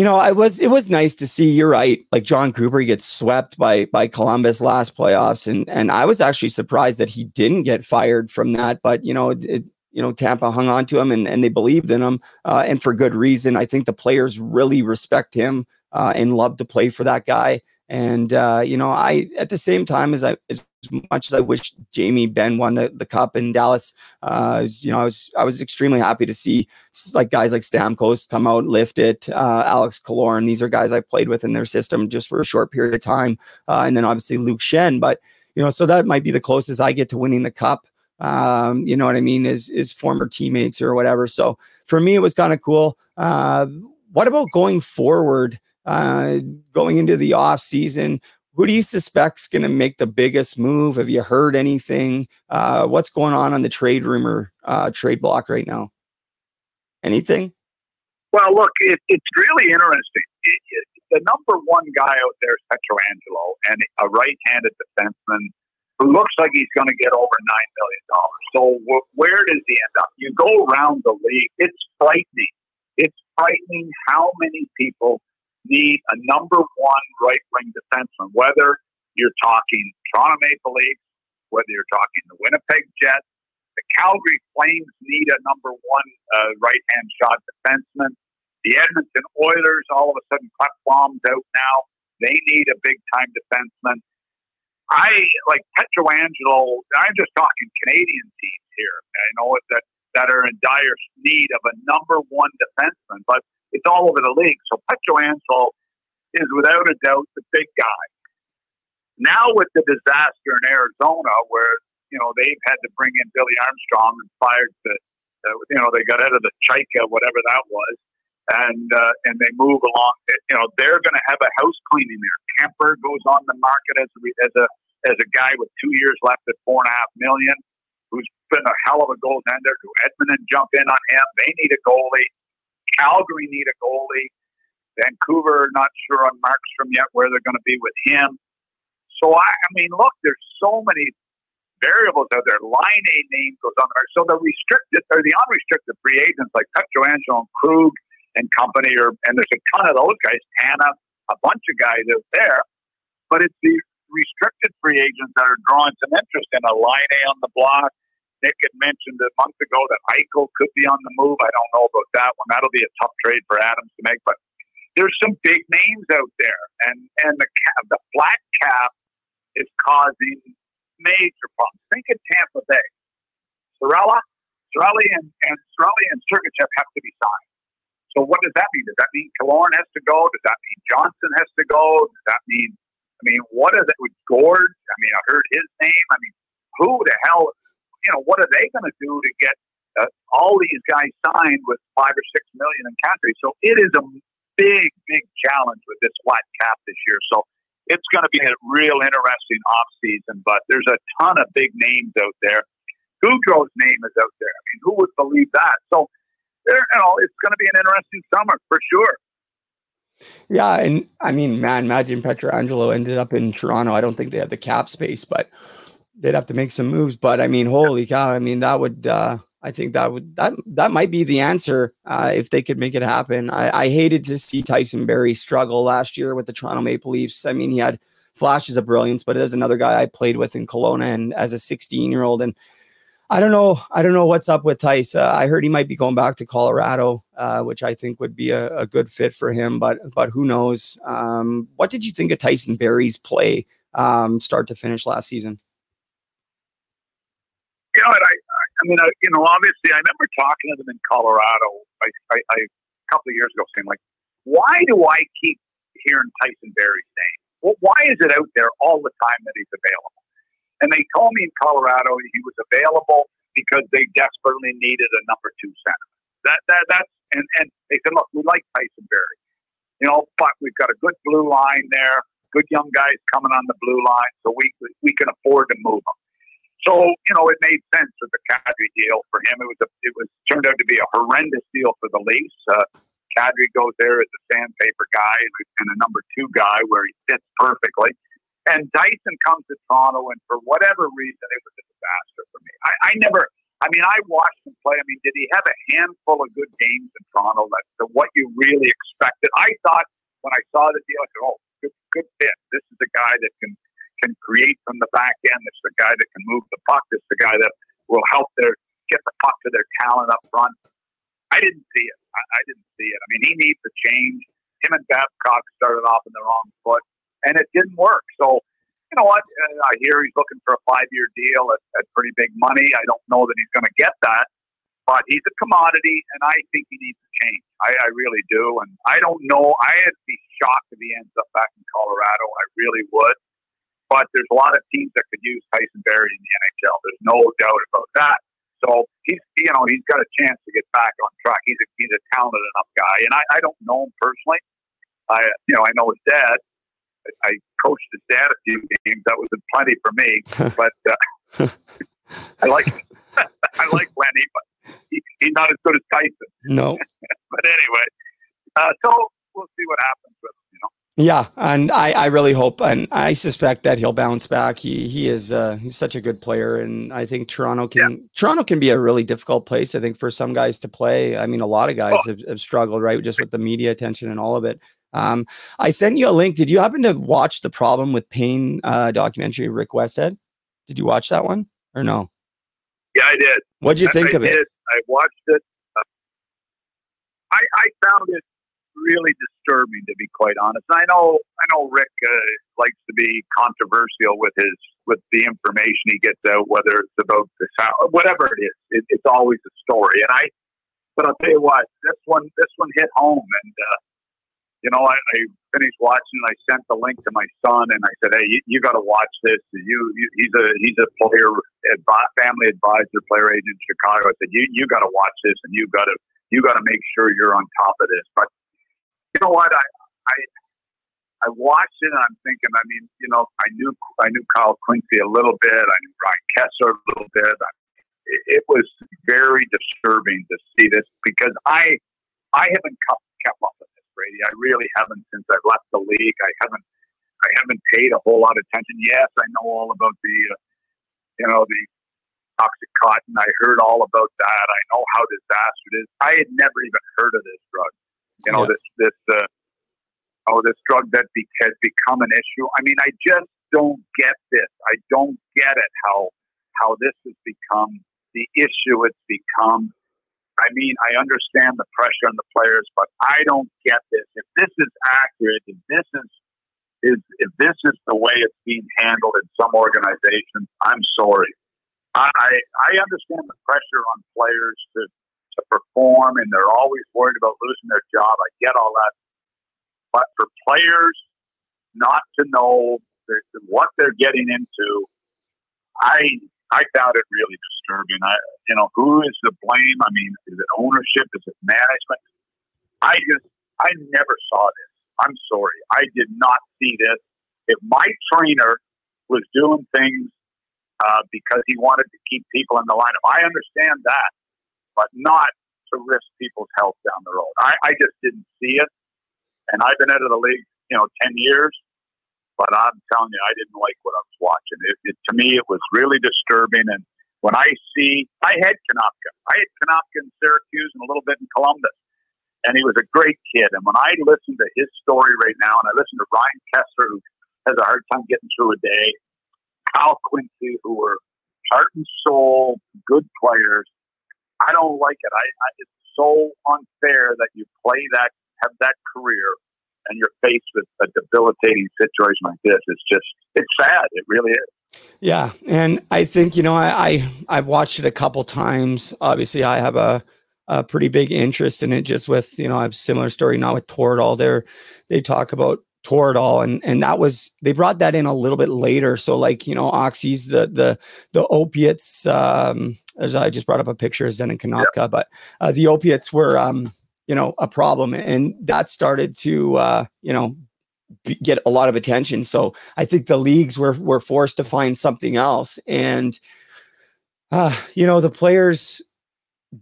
you know, I was it was nice to see. You're right. Like Jon Cooper gets swept by by Columbus last playoffs, and and I was actually surprised that he didn't get fired from that. But you know, it, you know, Tampa hung on to him and, and they believed in him, uh, and for good reason. I think the players really respect him uh, and love to play for that guy. And uh, you know, I at the same time as I as much as I wish Jamie Benn won the, the cup in Dallas, uh, you know, I was I was extremely happy to see like guys like Stamkos come out, lift it. Uh, Alex Killorn, these are guys I played with in their system just for a short period of time, uh, and then obviously Luke Schenn. But you know, so that might be the closest I get to winning the cup. Um, you know what I mean? Is is former teammates or whatever. So for me, it was kind of cool. Uh, what about going forward? uh, going into the off season. Who do you suspect's going to make the biggest move? Have you heard anything? Uh, what's going on on the trade rumor uh, trade block right now? Anything? Well, look, it, it's really interesting. It, it, the number one guy out there is Pietrangelo, and a right-handed defenseman who looks like he's going to get over nine million dollars. So where does he end up? You go around the league; it's frightening. It's frightening how many people need a number one right wing defenseman, whether you're talking Toronto Maple Leafs, whether you're talking the Winnipeg Jets, the Calgary Flames need a number one uh, right hand shot defenseman. The Edmonton Oilers, all of a sudden, cut bombs out now. They need a big time defenseman. I like Pietrangelo. I'm just talking Canadian teams here. I know that that are in dire need of a number one defenseman, but it's all over the league. So Pietrangelo is without a doubt the big guy. Now with the disaster in Arizona, where you know they've had to bring in Billy Armstrong and fired the, uh, you know they got out of the Chayka, whatever that was, and uh, and they move along. You know they're going to have a house cleaning there. Kuemper goes on the market as a, as a as a guy with two years left at four and a half million, who's been a hell of a goaltender. Do Edmonton jump in on him? They need a goalie. Calgary need a goalie. Vancouver, not sure on Markstrom yet where they're going to be with him. So, I, I mean, look, there's so many variables out there. Line A name goes on there. So the restricted or the unrestricted free agents like Pietrangelo and Krug and company, or and there's a ton of those guys, Tana, a bunch of guys out there. But it's the restricted free agents that are drawing some interest in a line A on the block, Nick had mentioned a month ago that Eichel could be on the move. I don't know about that one. That'll be a tough trade for Adams to make, but there's some big names out there, and and the cap, the flat cap is causing major problems. Think of Tampa Bay. Sorella, Cirelli, and and Cirelli and Sergachev have to be signed. So what does that mean? Does that mean Killorn has to go? Does that mean Johnson has to go? Does that mean? I mean, what is it with Gourde? I mean, I heard his name. I mean, who the hell you know, what are they going to do to get uh, all these guys signed with five or six million in country? So it is a big, big challenge with this flat cap this year. So it's going to be a real interesting off season. But there's a ton of big names out there. Gaudreau's name is out there. I mean, who would believe that? So there, you know, it's going to be an interesting summer for sure. Yeah, and I mean, man, imagine Pietrangelo ended up in Toronto. I don't think they have the cap space, but they'd have to make some moves. But I mean, holy cow! I mean, that would uh, I think that would that that might be the answer uh, if they could make it happen. I, I hated to see Tyson Barrie struggle last year with the Toronto Maple Leafs. I mean, he had flashes of brilliance, but there's another guy I played with in Kelowna and as a 16 year old and. I don't know. I don't know what's up with Tice. Uh, I heard he might be going back to Colorado, uh, which I think would be a, a, good fit for him. But but who knows? Um, what did you think of Tyson Barrie's play, um, start to finish last season? You know, I, I mean, I, you know, obviously, I remember talking to them in Colorado I, I, I, a couple of years ago, saying like, why do I keep hearing Tyson Barrie's name? Well, why is it out there all the time that he's available? And they told me in Colorado he was available because they desperately needed a number two center. That that that's and and they said, look, we like Tyson Barrie, you know, but we've got a good blue line there, good young guys coming on the blue line, so we we can afford to move them. So you know, it made sense with the Kadri deal for him. It was a, it was turned out to be a horrendous deal for the Leafs. Uh, Kadri goes there as a sandpaper guy and a number two guy where he fits perfectly. And Tyson comes to Toronto, and for whatever reason, it was a disaster for me. I, I never, I mean, I watched him play. I mean, did he have a handful of good games in Toronto? That to what you really expected. I thought when I saw the deal, I said, "Oh, good, good fit. This is a guy that can can create from the back end. Is a guy that can move the puck. Is a guy that will help their get the puck to their talent up front." I didn't see it. I, I didn't see it. I mean, he needs to change. Him and Babcock started off in the wrong foot, and it didn't work. So you know what? Uh, I hear he's looking for a five year deal at, at pretty big money. I don't know that he's going to get that, but he's a commodity, and I think he needs to change. I, I really do. And I don't know. I'd be shocked if he ends up back in Colorado. I really would. But there's a lot of teams that could use Tyson Barrie in the NHL. There's no doubt about that. So he's, you know, he's got a chance to get back on track. He's a, he's a talented enough guy, and I, I don't know him personally. I, you know, I know his dad, I coached his dad a few games. That was plenty for me. [LAUGHS] But uh, I like [LAUGHS] I like Lenny, but he, he's not as good as Tyson. No. [LAUGHS] but anyway, uh, so we'll see what happens with him. You know. Yeah, and I, I really hope and I suspect that he'll bounce back. He he is uh, he's such a good player, and I think Toronto can yeah. Toronto can be a really difficult place. I think for some guys to play. I mean, a lot of guys oh. have, have struggled, right, just with the media attention and all of it. Um, I sent you a link. Did you happen to watch the problem with pain uh, documentary Rick Westhead? Did you watch that one or no? Yeah, I did. What did you think I of did. it? I watched it. Uh, I, I found it really disturbing, to be quite honest. I know, I know, Rick uh, likes to be controversial with his with the information he gets out, whether it's about this, whatever it is. It, it's always a story, and I. But I'll tell you what, this one, this one hit home, and uh, you know, I, I finished watching. And I sent the link to my son, and I said, "Hey, you, you got to watch this. You, you, he's a he's a player, advi- family advisor, player agent in Chicago." I said, "You you got to watch this, and you got to you got to make sure you're on top of this." But know what? I I I watched it, and I'm thinking. I mean, you know, I knew I knew Kyle Quincey a little bit. I knew Ryan Kesler a little bit. I, it, it was very disturbing to see this because I I haven't kept, up with this, Brady. I really haven't since I've left the league. I haven't I haven't paid a whole lot of attention. Yes, I know all about the uh, you know the OxyContin. I heard all about that. I know how disastrous it is. I had never even heard of this drug. You know yeah. this this uh, oh this drug that be, has become an issue. I mean, I just don't get this. I don't get it how how this has become the issue it's become I mean, I understand the pressure on the players, but I don't get this. If this is accurate, if this is is if this is the way it's being handled in some organizations, I'm sorry. I I understand the pressure on players to to perform, and they're always worried about losing their job. I get all that, but for players not to know what they're getting into, I I found it really disturbing. I, you know, who is to blame? I mean, is it ownership? Is it management? I just, I never saw this. I'm sorry. I did not see this. If my trainer was doing things uh, because he wanted to keep people in the lineup, I understand that, but not to risk people's health down the road. I, I just didn't see it. And I've been out of the league, you know, 10 years. But I'm telling you, I didn't like what I was watching. It, it, to me, it was really disturbing. And when I see, I had Konopka. I had Konopka in Syracuse and a little bit in Columbus. And he was a great kid. And when I listen to his story right now, and I listen to Ryan Kesler, who has a hard time getting through a day, Kyle Quincey, who were heart and soul, good players, I don't like it. I, I it's so unfair that you play that, have that career, and you're faced with a debilitating situation like this, it's just it's sad. It really is. Yeah, and I think you know I, I I've watched it a couple times. Obviously, I have a a pretty big interest in it. Just with you know I have similar story now with Toradol. There, they talk about Toradol, and and that was they brought that in a little bit later. So like you know oxys, the the the opiates. Um, as I just brought up a picture of Zenon Konopka, yep. but uh, the opiates were um you know a problem and that started to uh you know get a lot of attention so i think the leagues were were forced to find something else and uh you know the players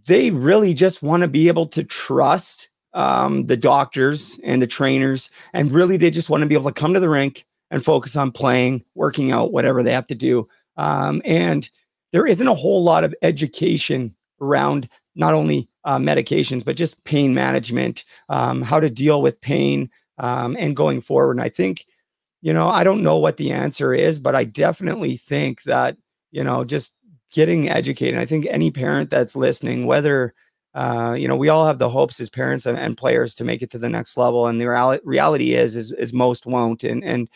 they really just want to be able to trust um the doctors and the trainers and really they just want to be able to come to the rink and focus on playing, working out, whatever they have to do. Um, and there isn't a whole lot of education around not only uh, medications, but just pain management, um, how to deal with pain, um, and going forward. And I think, you know, I don't know what the answer is, but I definitely think that, you know, just getting educated. I think any parent that's listening, whether, uh, you know, we all have the hopes as parents and, and, players to make it to the next level. And the reality, reality is, is, is most won't. And, and,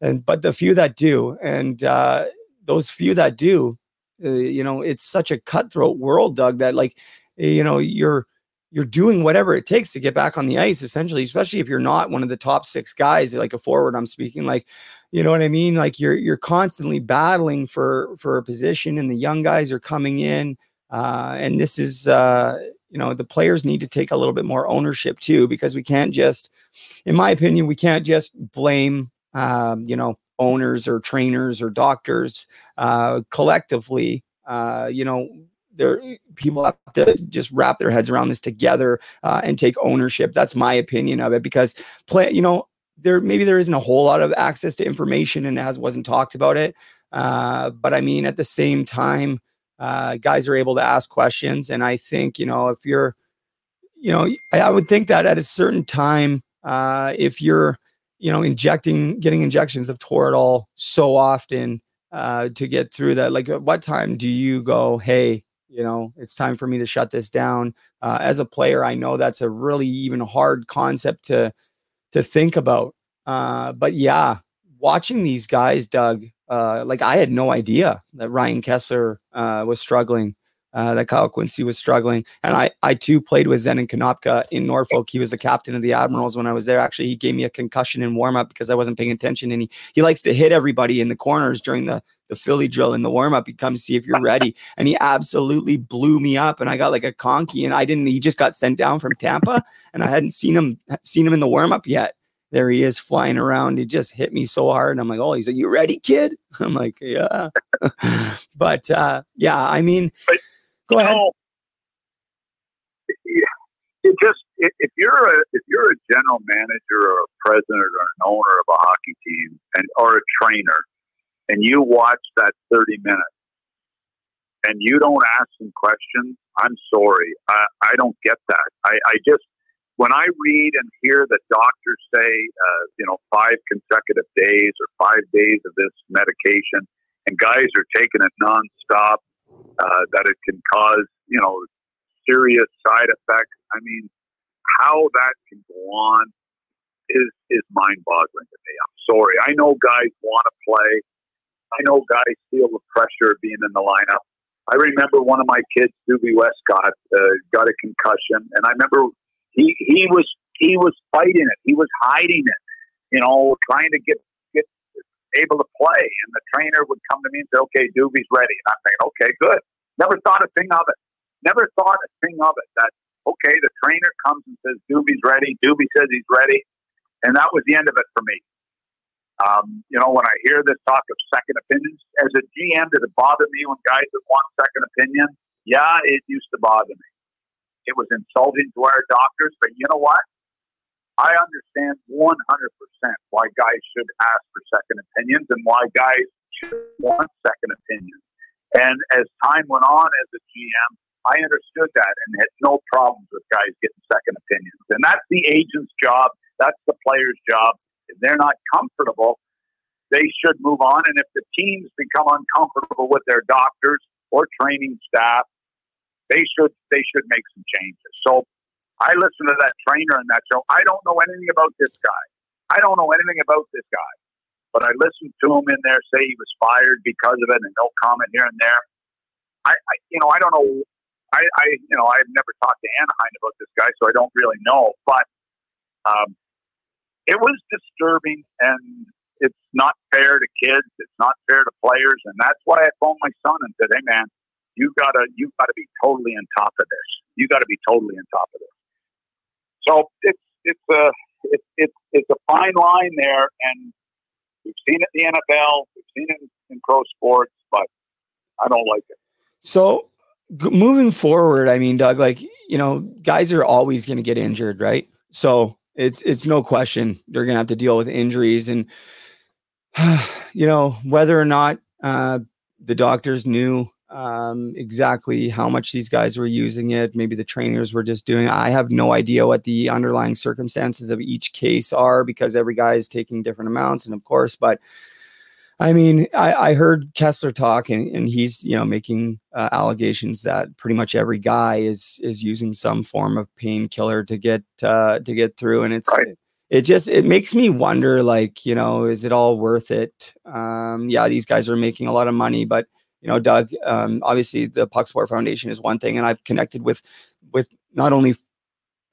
and, but the few that do, and, uh, those few that do, uh, you know, it's such a cutthroat world, Doug, that like, you know, you're, you're doing whatever it takes to get back on the ice essentially especially if you're not one of the top 6 guys like a forward I'm speaking like you know what I mean? Like you're you're constantly battling for for a position and the young guys are coming in uh, and this is uh, you know the players need to take a little bit more ownership too because we can't just in my opinion we can't just blame um, you know owners or trainers or doctors uh, collectively uh, you know there people have to just wrap their heads around this together uh, and take ownership. That's my opinion of it because play, you know, there maybe there isn't a whole lot of access to information and as wasn't talked about it. Uh, but I mean, at the same time, uh, guys are able to ask questions, and I think you know if you're, you know, I, I would think that at a certain time, uh, if you're, you know, injecting, getting injections of Toradol so often. Uh, to get through that, like, at what time do you go? Hey, you know it's time for me to shut this down uh, as a player i know that's a really even hard concept to to think about uh, but yeah watching these guys doug uh, like i had no idea that ryan kesler uh, was struggling uh, that Kyle Quincey was struggling. And I, I too played with Zenon Konopka in Norfolk. He was the captain of the Admirals when I was there. Actually, he gave me a concussion in warm up because I wasn't paying attention. And he, he likes to hit everybody in the corners during the, the Philly drill in the warm up. He comes see if you're ready. [LAUGHS] And he absolutely blew me up. And I got like a conky and I didn't, he just got sent down from Tampa and I hadn't seen him, seen him in the warm up yet. There he is flying around. He just hit me so hard. And I'm like, oh, he's like, you ready, kid? [LAUGHS] I'm like, yeah. [LAUGHS] but uh, yeah, I mean, go ahead. Know, it just if you're a if you're a general manager or a president or an owner of a hockey team and or a trainer and you watch that 30 minutes and you don't ask some questions, I'm sorry. I, I don't get that. I, I just, when I read and hear the doctors say, uh, you know, five consecutive days or five days of this medication, and guys are taking it nonstop, uh, that it can cause, you know, serious side effects. I mean, how that can go on is is mind boggling to me. I'm sorry. I know guys want to play. I know guys feel the pressure of being in the lineup. I remember one of my kids, Duvie Westcott, uh, got a concussion, and I remember he he was he was fighting it. He was hiding it, you know, trying to get get able to play. And the trainer would come to me and say, "Okay, Duvie's ready." And I'm saying, "Okay, good." Never thought a thing of it. Never thought a thing of it. That okay, the trainer comes and says, "Duvie's ready." Duvie says he's ready, and that was the end of it for me. Um, you know, when I hear this talk of second opinions, as a GM, did it bother me when guys would want second opinion? Yeah, it used to bother me. It was insulting to our doctors, but you know what? I understand 100% why guys should ask for second opinions and why guys should want second opinions. And as time went on as a GM, I understood that and had no problems with guys getting second opinions. And that's the agent's job. That's the player's job if they're not comfortable, they should move on. And if the teams become uncomfortable with their doctors or training staff, they should they should make some changes. So I listened to that trainer in that show. I don't know anything about this guy. I don't know anything about this guy. But I listened to him in there say he was fired because of it and no comment here and there. I, I you know, I don't know I, I you know, I've never talked to Anaheim about this guy, so I don't really know. But um, it was disturbing and it's not fair to kids. It's not fair to players. And that's why I phoned my son and said, Hey man, you gotta, you gotta be totally on top of this. You gotta be totally on top of this. So it's, it's a, it's, it's, it's a fine line there. And we've seen it in the NFL. We've seen it in pro sports, but I don't like it. So moving forward, I mean, Doug, like, you know, guys are always going to get injured, right? So it's it's no question they're gonna have to deal with injuries and [SIGHS] you know, whether or not uh, the doctors knew um, exactly how much these guys were using it, maybe the trainers were just doing. It. I have no idea what the underlying circumstances of each case are because every guy is taking different amounts, and of course, but. I mean, I, I heard Kesler talk, and, and he's you know making uh, allegations that pretty much every guy is is using some form of painkiller to get uh, to get through, and it's right it just it makes me wonder like you know is it all worth it um yeah these guys are making a lot of money but you know doug um obviously the puck sport foundation is one thing and i've connected with with not only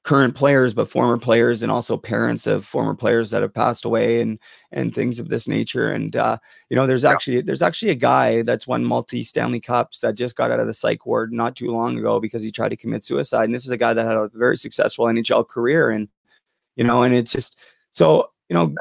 current players but former players and also parents of former players that have passed away and and things of this nature. And uh you know there's actually there's actually a guy that's won multi stanley cups that just got out of the psych ward not too long ago because he tried to commit suicide. And this is a guy that had a very successful nhl career and you know, and it's just so, you know,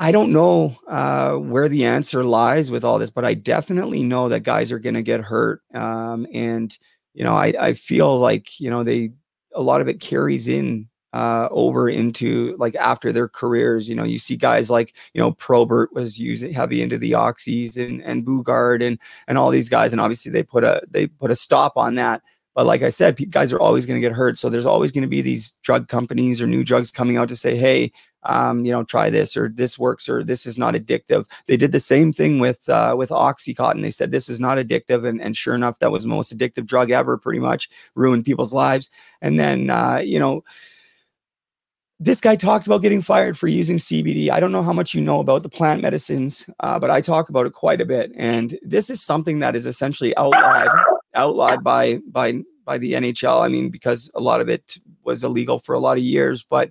I don't know uh, where the answer lies with all this, but I definitely know that guys are going to get hurt. Um, and, you know, I, I feel like, you know, they, a lot of it carries in uh, over into like after their careers. You know, you see guys like you know Probert was using heavy into the oxys and and Boogaard and and all these guys, and obviously they put a they put a stop on that. But like I said, guys are always going to get hurt. So there's always going to be these drug companies or new drugs coming out to say, hey, um, you know, try this or this works or this is not addictive. They did the same thing with uh, with OxyContin. They said this is not addictive, and, and sure enough, that was the most addictive drug ever. Pretty much ruined people's lives. And then uh, you know, this guy talked about getting fired for using CBD. I don't know how much you know about the plant medicines, uh, but I talk about it quite a bit. And this is something that is essentially outlawed outlawed by by by the NHL. I mean, because a lot of it was illegal for a lot of years. But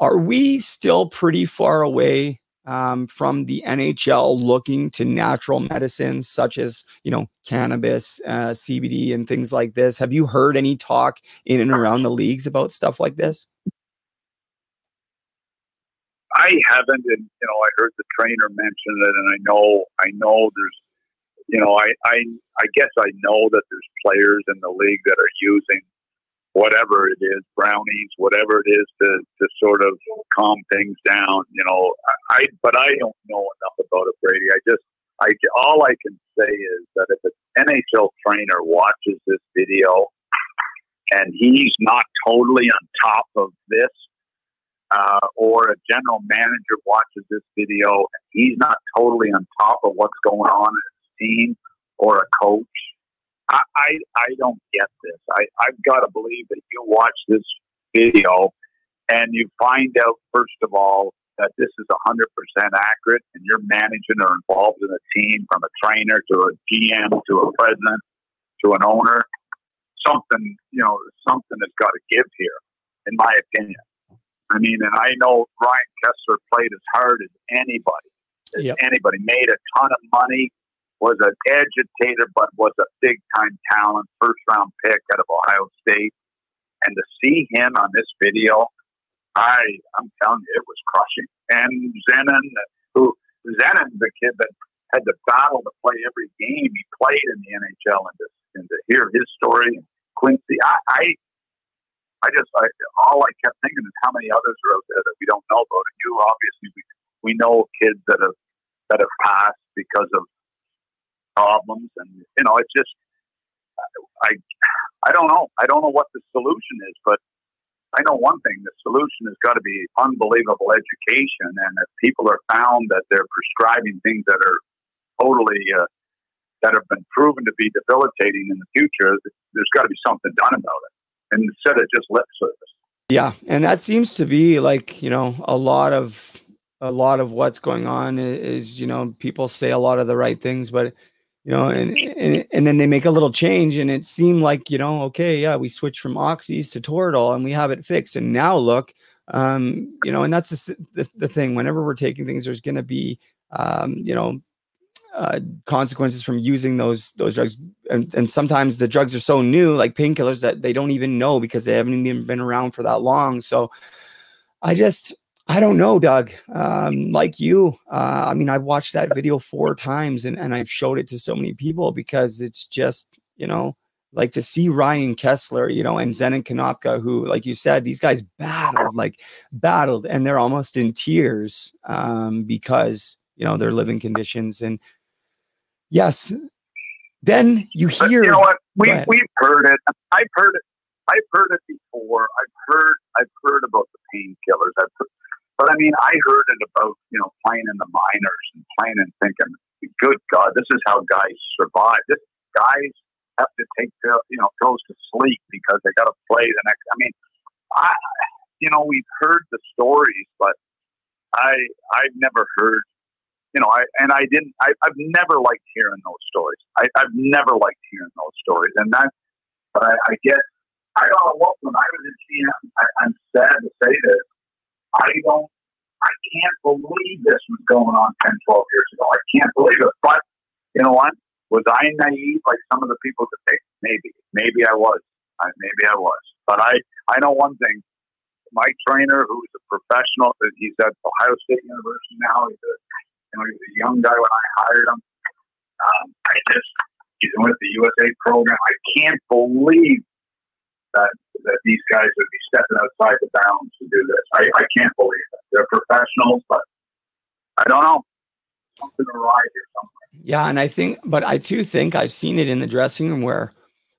are we still pretty far away um, from the NHL looking to natural medicines such as you know cannabis, uh, CBD, and things like this? Have you heard any talk in and around the leagues about stuff like this? I haven't, and you know, I heard the trainer mention it, and I know, I know there's you know, I, I, I guess I know that there's players in the league that are using whatever it is, brownies, whatever it is to, to sort of calm things down, you know, I, but I don't know enough about it, Brady. I just, I, all I can say is that if an NHL trainer watches this video and he's not totally on top of this, uh, or a general manager watches this video and he's not totally on top of what's going on in his team or a coach. I, I, I don't get this. I, I've got to believe that you watch this video and you find out, first of all, that this is 100% accurate and you're managing or involved in a team from a trainer to a GM to a president to an owner. Something, you know, something has got to give here, in my opinion. I mean, and I know Ryan Kesler played as hard as anybody, as yep. anybody, made a ton of money, was an agitator, but was a big time talent, first round pick out of Ohio State. And to see him on this video, I I'm telling you, it was crushing. And Zenon, who Zenon's the kid that had to battle to play every game he played in the NHL, and to, and to hear his story, Quincey, I, I I just, I, all I kept thinking is how many others are out there that we don't know about. And you, obviously, we, we know kids that have that have passed because of problems, and you know, it's just I I don't know. I don't know what the solution is, but I know one thing: the solution has got to be unbelievable education, and if people are found that they're prescribing things that are totally uh, that have been proven to be debilitating in the future, there's got to be something done about it, and instead of just lip service. Yeah, and that seems to be like you know a lot of a lot of what's going on is you know people say a lot of the right things, but you know, and, and and then they make a little change, and it seemed like you know, okay, yeah, we switched from oxys to Toradol, and we have it fixed. And now look, um, you know, and that's the, the, the thing. Whenever we're taking things, there's going to be, um, you know, uh, consequences from using those those drugs, and, and sometimes the drugs are so new, like painkillers, that they don't even know because they haven't even been around for that long. So, I just I don't know, Doug. Um, like you, uh, I mean, I've watched that video four times and, and I've showed it to so many people because it's just, you know, like to see Ryan Kesler, you know, and Zenon Konopka, who, like you said, these guys battled, like battled, and they're almost in tears um, because you know their living conditions and yes then you But hear you know what? We, we've heard it. I've heard it. I've heard it before. I've heard I've heard about the painkillers. I've heard, but I mean, I heard it about you know playing in the minors and playing and thinking, good God, this is how guys survive. This guys have to take pill, you know pills to sleep because they got to play the next. I mean, I you know we've heard the stories, but I I've never heard you know, I and I didn't. I, I've never liked hearing those stories. I, I've never liked hearing those stories, and that. But I, I guess I don't know what. When I was in GM, I, I'm sad to say this. I don't. I can't believe this was going on 10, 12 years ago. I can't believe it. But you know what? Was I naive like some of the people that think? Maybe. Maybe I was. I, maybe I was. But I. I know one thing. My trainer, who's a professional, he's at Ohio State University now. He's a you know, he was a young guy when I hired him. Um, I just, he's with the USA program. I can't believe that that these guys would be stepping outside the bounds to do this. I, I can't believe it. They're professionals, but I don't know. Something awry here somewhere. Yeah, and I think, but I do think I've seen it in the dressing room where,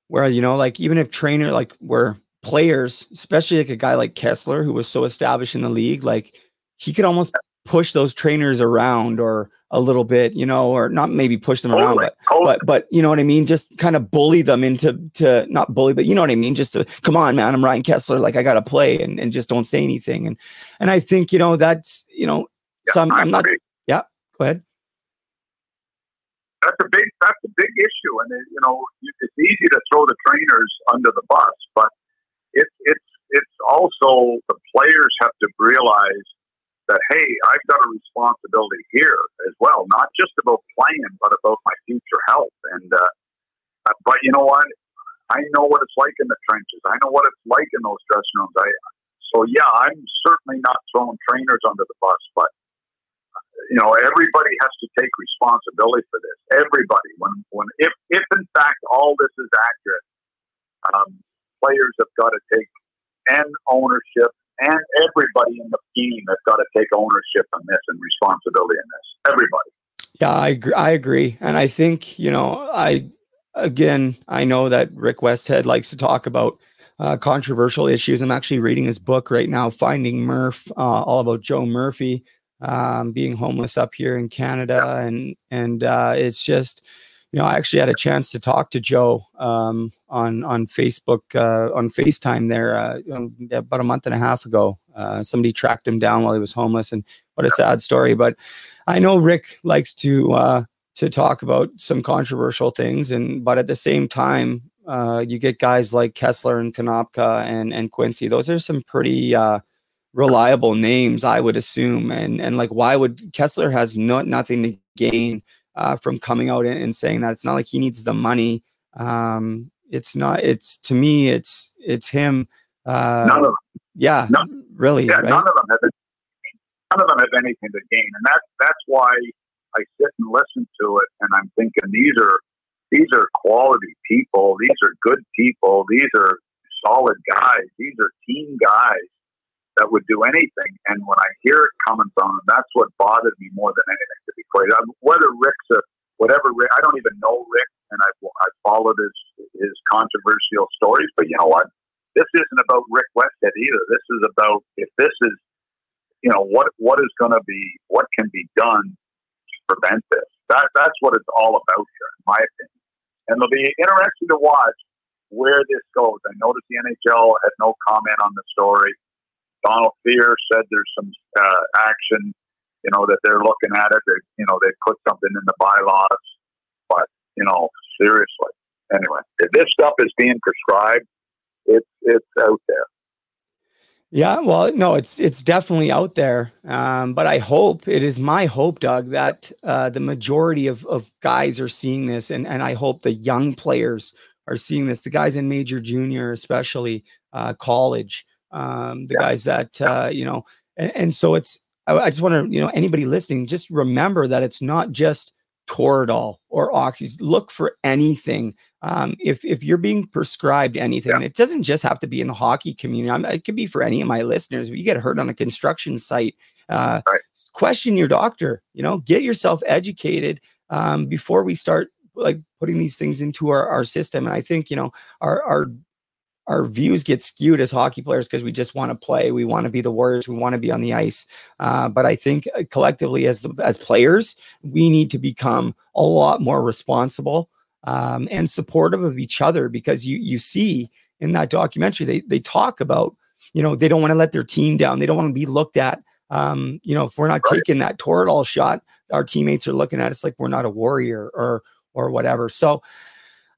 where you know, like even if trainer, like where players, especially like a guy like Kesler, who was so established in the league, like he could almost push those trainers around or a little bit, you know, or not maybe push them around, but totally. but but you know what I mean, just kind of bully them into to not bully, but you know what I mean, just to come on, man, I'm Ryan Kesler, like I got to play, and and just don't say anything, and and I think you know that's you know, some I'm not, yeah, go ahead. That's a big. That's a big issue, and it, you know, it's easy to throw the trainers under the bus, but it's it's it's also the players have to realize that hey, I've got a responsibility here as well, not just about playing, but about my future health. And uh, uh, but you know what? I know what it's like in the trenches. I know what it's like in those dressing rooms. I so yeah, I'm certainly not throwing trainers under the bus, but you know everybody has to take responsibility for this. Everybody, when when if if in fact all this is accurate, um, players have got to take and ownership and everybody in the team has got to take ownership on this and responsibility in this. Everybody. Yeah, I agree, I agree, and I think you know, I again, I know that Rick Westhead likes to talk about uh, controversial issues. I'm actually reading his book right now, Finding Murph, uh, all about Joe Murphy um, being homeless up here in Canada, and and uh, it's just. You know, I actually had a chance to talk to Joe um, on on Facebook uh, on FaceTime there uh, um, about a month and a half ago. Uh, somebody tracked him down while he was homeless, and what a sad story. But I know Rick likes to uh, to talk about some controversial things, and but at the same time, uh, you get guys like Kesler and Konopka and and Quincy. Those are some pretty uh, reliable names, I would assume. And and like, why would Kesler has no, nothing to gain uh, from coming out and, saying that? It's not like he needs the money. Um, it's not. It's to me, it's it's him. Uh, None of them. yeah, None- really. Yeah, right? none of them have none of them have anything to gain, and that's that's why I sit and listen to it, and I'm thinking these are these are quality people, these are good people, these are solid guys, these are team guys that would do anything. And when I hear it coming from them, that's what bothered me more than anything. To be quite whether Rick's a whatever Rick, I don't even know Rick, and I've I've followed his his controversial stories, but you know what? This isn't about Rick Westhead either. This is about if this is you know what what is going to be what can be done to prevent this. That that's what it's all about here, in my opinion. And it'll be interesting to watch where this goes. I noticed the NHL had no comment on the story. Donald Fehr said there's some uh, action, you know, that they're looking at it. They, you know, they put something in the bylaws, but you know, seriously. Anyway, this stuff is being prescribed, it's it's out there. Yeah, well, no, it's it's definitely out there. Um, but I hope it is my hope, Doug, that uh, the majority of, of guys are seeing this, and and I hope the young players are seeing this. The guys in major, junior, especially uh, college, um, the guys that uh, you know, and, and so it's. I, I just want to, you know, anybody listening, just remember that it's not just Toradol or Oxys. Look for anything. Um, if if you're being prescribed anything, and it doesn't just have to be in the hockey community. I'm, it could be for any of my listeners. If you get hurt on a construction site, uh, question your doctor. You know, get yourself educated um, before we start like putting these things into our, our system. And I think you know our our our views get skewed as hockey players because we just want to play. We want to be the Warriors. We want to be on the ice. Uh, but I think uh, collectively, as as players, we need to become a lot more responsible um, and supportive of each other because you you see in that documentary they they talk about you know they don't want to let their team down. They don't want to be looked at. Um, you know, if we're not taking that Toradol shot, our teammates are looking at us like we're not a warrior or or whatever. So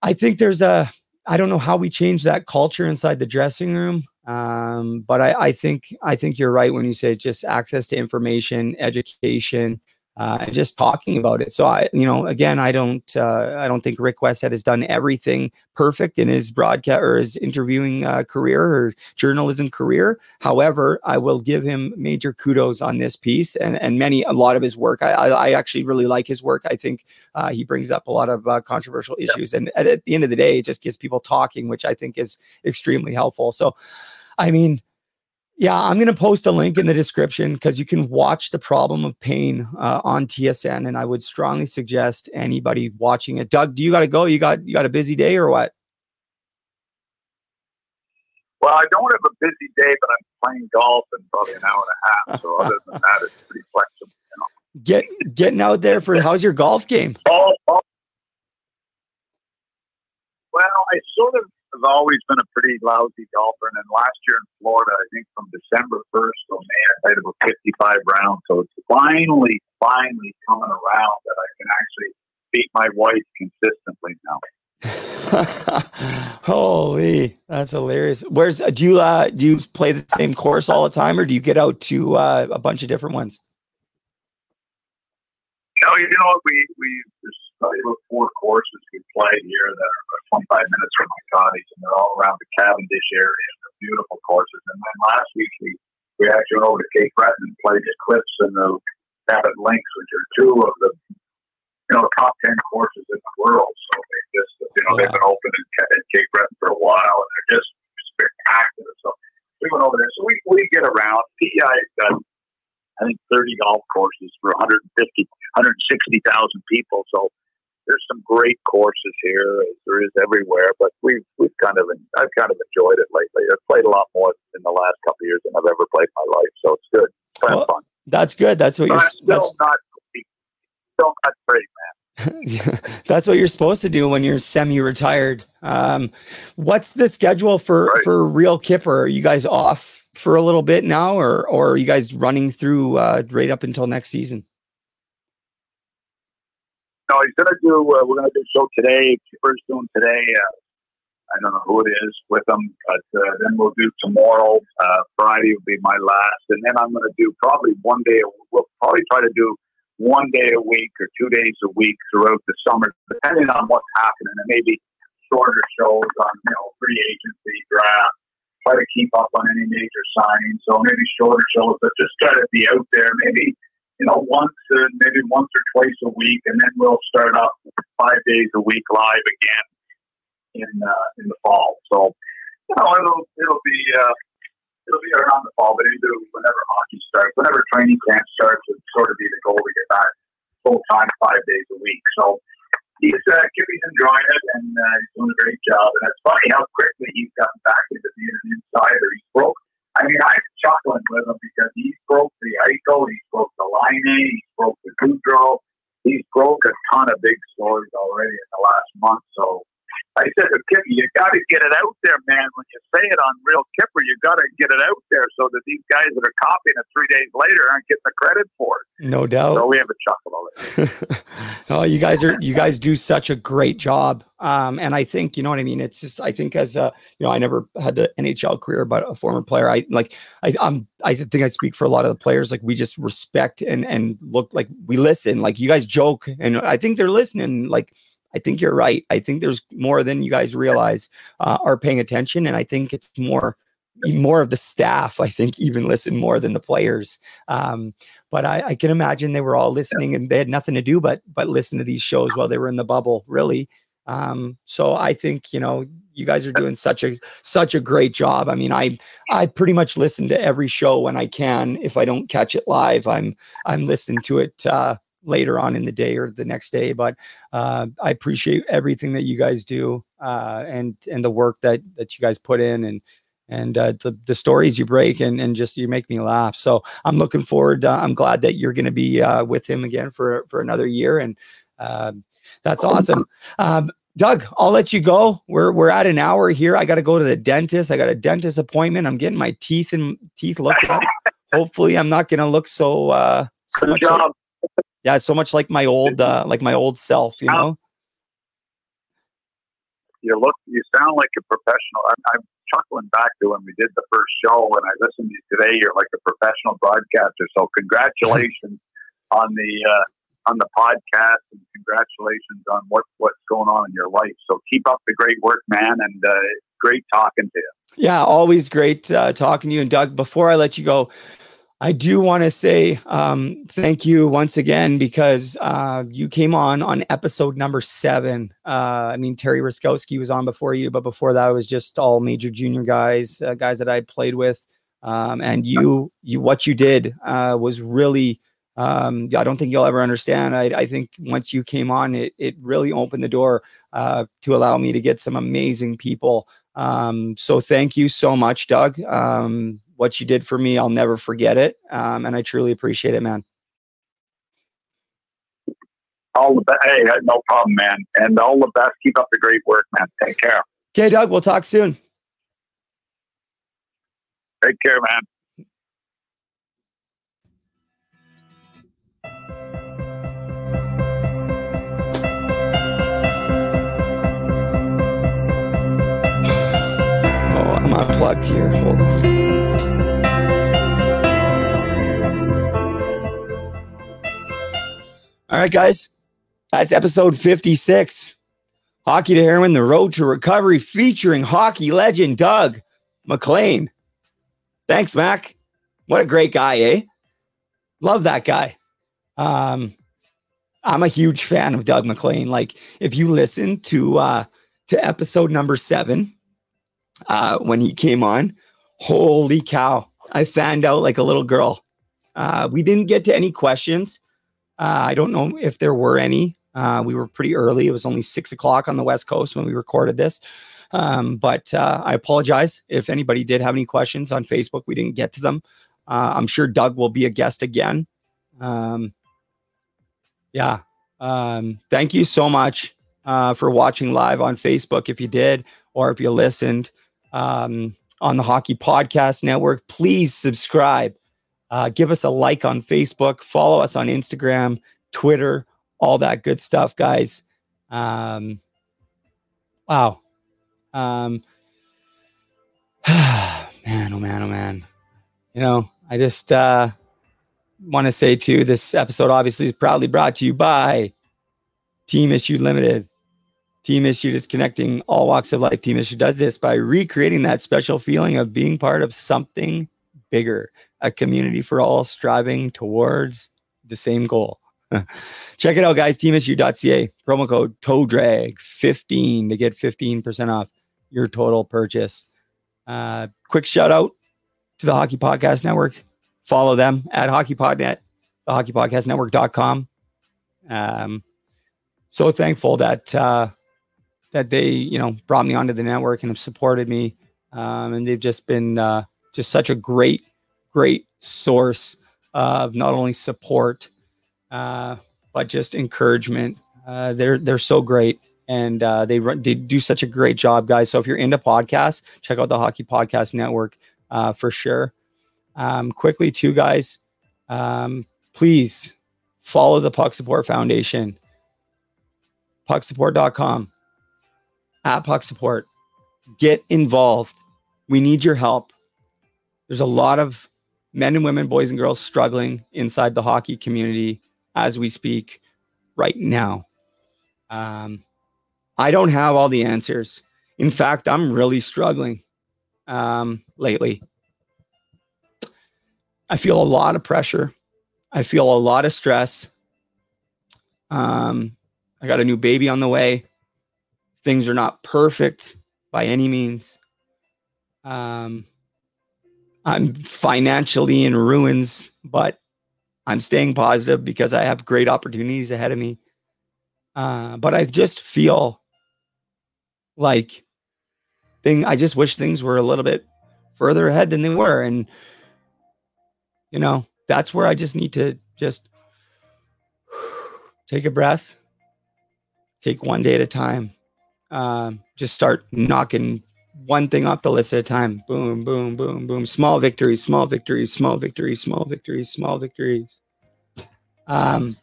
I think there's a I don't know how we change that culture inside the dressing room. Um, but I, I think I think you're right when you say it's just access to information, education, uh, and just talking about it. So I, you know, again, I don't, uh, I don't think Rick Westhead has done everything perfect in his broadcast or his interviewing uh, career or journalism career. However, I will give him major kudos on this piece and and many a lot of his work. I I, I actually really like his work. I think uh, he brings up a lot of uh, controversial issues, and at, at the end of the day, it just gets people talking, which I think is extremely helpful. So, I mean yeah, I'm going to post a link in the description because you can watch the problem of pain uh, on TSN, and I would strongly suggest anybody watching it. Doug, do you got to go? You got you got a busy day or what? Well, I don't have a busy day, but I'm playing golf in probably an hour and a half. So [LAUGHS] other than that, it's pretty flexible. You know? Get getting out there for how's your golf game? Oh, [LAUGHS] oh. Well, I sort of have always been a pretty lousy golfer. And then last year in Florida, I think from December 1st till May, I played about 55 rounds. So it's finally, finally coming around that I can actually beat my wife consistently now. [LAUGHS] Holy, that's hilarious. Where's do you uh do you play the same course all the time or do you get out to uh, a bunch of different ones? No, you know what we we there's probably about four courses we play here that are 25 minutes from my cottage, and they're all around the Cavendish area. They're beautiful courses. And then last week we we actually went over to Cape Breton and played the Cliffs and the Cabot Links, which are two of the you know top ten courses in the world. So they just you know they've been open in, in Cape Breton for a while, and they're just spectacular. So we went over there. So we we get around. PEI has done I think 30 golf courses for 150, 160,000 people. So there's some great courses here, as there is everywhere. But we've we've kind of I've kind of enjoyed it lately. I've played a lot more in the last couple of years than I've ever played in my life, so it's good. It's kind well, of fun. That's good. That's what but you're. Still not still not great, man. [LAUGHS] that's what you're supposed to do when you're semi-retired. Um, what's the schedule for right. for Real Kyper? Are you guys off for a little bit now, or or are you guys running through uh, right up until next season? No, he's to do. Uh, we're to do a show today. Kyper's doing today. Uh, I don't know who it is with them, but uh, then we'll do tomorrow. Uh, Friday will be my last, and then I'm to do probably one day. We'll probably try to do one day a week or two days a week throughout the summer, depending on what's happening, and maybe shorter shows on you know free agency draft. Try to keep up on any major signings, so maybe shorter shows, but just try to be out there. Maybe you know, once uh, maybe once or twice a week, and then we'll start up five days a week live again in uh, in the fall. So, you know, it'll it'll be uh, it'll be around the fall, but into whenever hockey starts, whenever training camp starts, it'll sort of be the goal to get back full time five days a week. So. He's uh, he's enjoying it and uh, he's doing a great job. And it's funny how quickly he's gotten back into being an insider. He's broke I mean, I'm chuckling with him because he broke the Eichel, he broke the Laine, he broke the Gaudreau. He's broke a ton of big stories already in the last month. So I said to Kippy, you got to get it out there, man. When you say it on Real Kyper, you got to get it out there so that these guys that are copying it three days later aren't getting the credit for it. No doubt. So we have a chuckle of it. [LAUGHS] oh, you guys are you guys do such a great job. Um, and I think you know what I mean. It's just I think as a you know I never had the NHL career, but a former player, I like I I'm I think I speak for a lot of the players. Like we just respect and and look like we listen. Like you guys joke, and I think they're listening. Like I think you're right. I think there's more than you guys realize uh, are paying attention, and I think it's more more of the staff, I think, even listen more than the players. Um, but I, I, can imagine they were all listening and they had nothing to do but but listen to these shows while they were in the bubble, really. Um, so I think you know you guys are doing such a such a great job. I mean, I I pretty much listen to every show when I can. If I don't catch it live, I'm I'm listening to it uh, later on in the day or the next day. But uh, I appreciate everything that you guys do uh, and and the work that that you guys put in and and uh, the, the stories you break and, and just you make me laugh. So I'm looking forward. Uh, I'm glad that you're going to be uh, with him again for for another year, and uh, that's awesome. Um, Doug, I'll let you go. We're we're at an hour here. I got to go to the dentist. I got a dentist appointment. I'm getting my teeth and teeth looked at. Hopefully, I'm not going to look so uh, so much. Like, yeah, so much like my old uh, like my old self. You know. You look. You sound like a professional. I'm, I'm chuckling back to when we did the first show, and I listened to you today. You're like a professional broadcaster. So congratulations on the uh, on the podcast, and congratulations on what what's going on in your life. So keep up the great work, man, and uh, great talking to you. Yeah, always great uh, talking to you. And Doug, before I let you go, I do want to say um, thank you once again because uh, you came on on episode number seven. Uh, I mean, Terry Ruskowski was on before you, but before that, it was just all major junior guys, uh, guys that I played with. Um, and you, you, what you did uh, was really. Um, I don't think you'll ever understand. I, I, think once you came on, it it really opened the door uh, to allow me to get some amazing people. Um, so thank you so much, Doug. What you did for me, I'll never forget it. Um, and I truly appreciate it, man. All the best. Hey, no problem, man. And all the best. Keep up the great work, man. Take care. Okay, Doug. We'll talk soon. Take care, man. Oh, I'm unplugged here. Hold on. All right, guys. That's episode 56. Hockey to Heroin, The Road to Recovery, featuring hockey legend Doug MacLean. Thanks, Mac. What a great guy, eh? Love that guy. Um, I'm a huge fan of Doug MacLean. Like, if you listen to uh to episode number seven, uh, when he came on, holy cow, I fanned out like a little girl. Uh, we didn't get to any questions uh, I don't know if there were any. Uh, we were pretty early. It was only six o'clock on the West Coast when we recorded this. Um, but uh, I apologize if anybody did have any questions on Facebook. We didn't get to them. Uh, I'm sure Doug will be a guest again. Um, yeah. Um, thank you so much uh, for watching live on Facebook if you did, or if you listened um, on the Hockey Podcast Network. Please subscribe uh, give us a like on Facebook, follow us on Instagram, Twitter, all that good stuff, guys. Um, wow. Um, [SIGHS] man, oh man, oh man. You know, I just uh, want to say too, this episode obviously is proudly brought to you by Team Issue Limited. Team Issue is connecting all walks of life. Team Issue does this by recreating that special feeling of being part of something bigger a community for all striving towards the same goal. [LAUGHS] Check it out, guys. Teamissue.ca. Promo code TOEDRAG15 to get 15% off your total purchase. Uh, quick shout out to the Hockey Podcast Network. Follow them at HockeyPodNet, the HockeyPodcastNetwork.com. Um, so thankful that uh, that they, you know, brought me onto the network and have supported me. Um, and they've just been uh, just such a great great source of not only support uh, but just encouragement. Uh, they're they're so great and uh, they run, they do such a great job, guys. So if you're into podcasts, check out the Hockey Podcast Network uh, for sure. Um, quickly, too, guys, um, please follow the Puck Support Foundation, pucksupport.com, at Puck Support. Get involved. We need your help. There's a lot of men and women, boys and girls struggling inside the hockey community as we speak right now. Um, I don't have all the answers. In fact, I'm really struggling. um, lately. I feel a lot of pressure. I feel a lot of stress. Um, I got a new baby on the way. Things are not perfect by any means. Um, I'm financially in ruins, but I'm staying positive because I have great opportunities ahead of me. Uh, but I just feel like thing. I just wish things were a little bit further ahead than they were, and you know that's where I just need to just [SIGHS] take a breath, take one day at a time, um, just start knocking one thing off the list at a time. Boom, boom, boom, boom. Small victories, small victories, small victories, small victories, small victories. Um,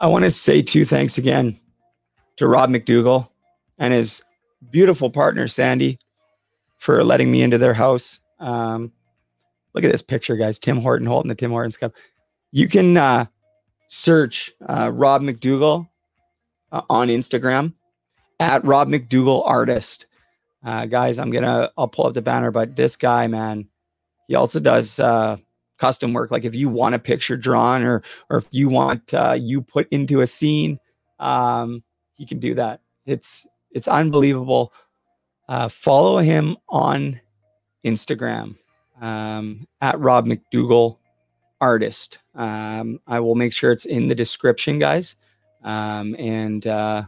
I want to say two thanks again to Rob McDougall and his beautiful partner Sandy for letting me into their house. Um, look at this picture, guys. Tim Horton holding the Tim Hortons cup. You can uh, search uh, Rob McDougall uh, on Instagram at Rob McDougall Artist. Uh, guys, I'm gonna I'll pull up the banner, but this guy, man, he also does uh, custom work. Like if you want a picture drawn or or if you want uh, you put into a scene, um, he can do that. It's it's unbelievable. Uh, follow him on Instagram um, at Rob McDougall Artist. Um, I will make sure it's in the description, guys. Um, and uh,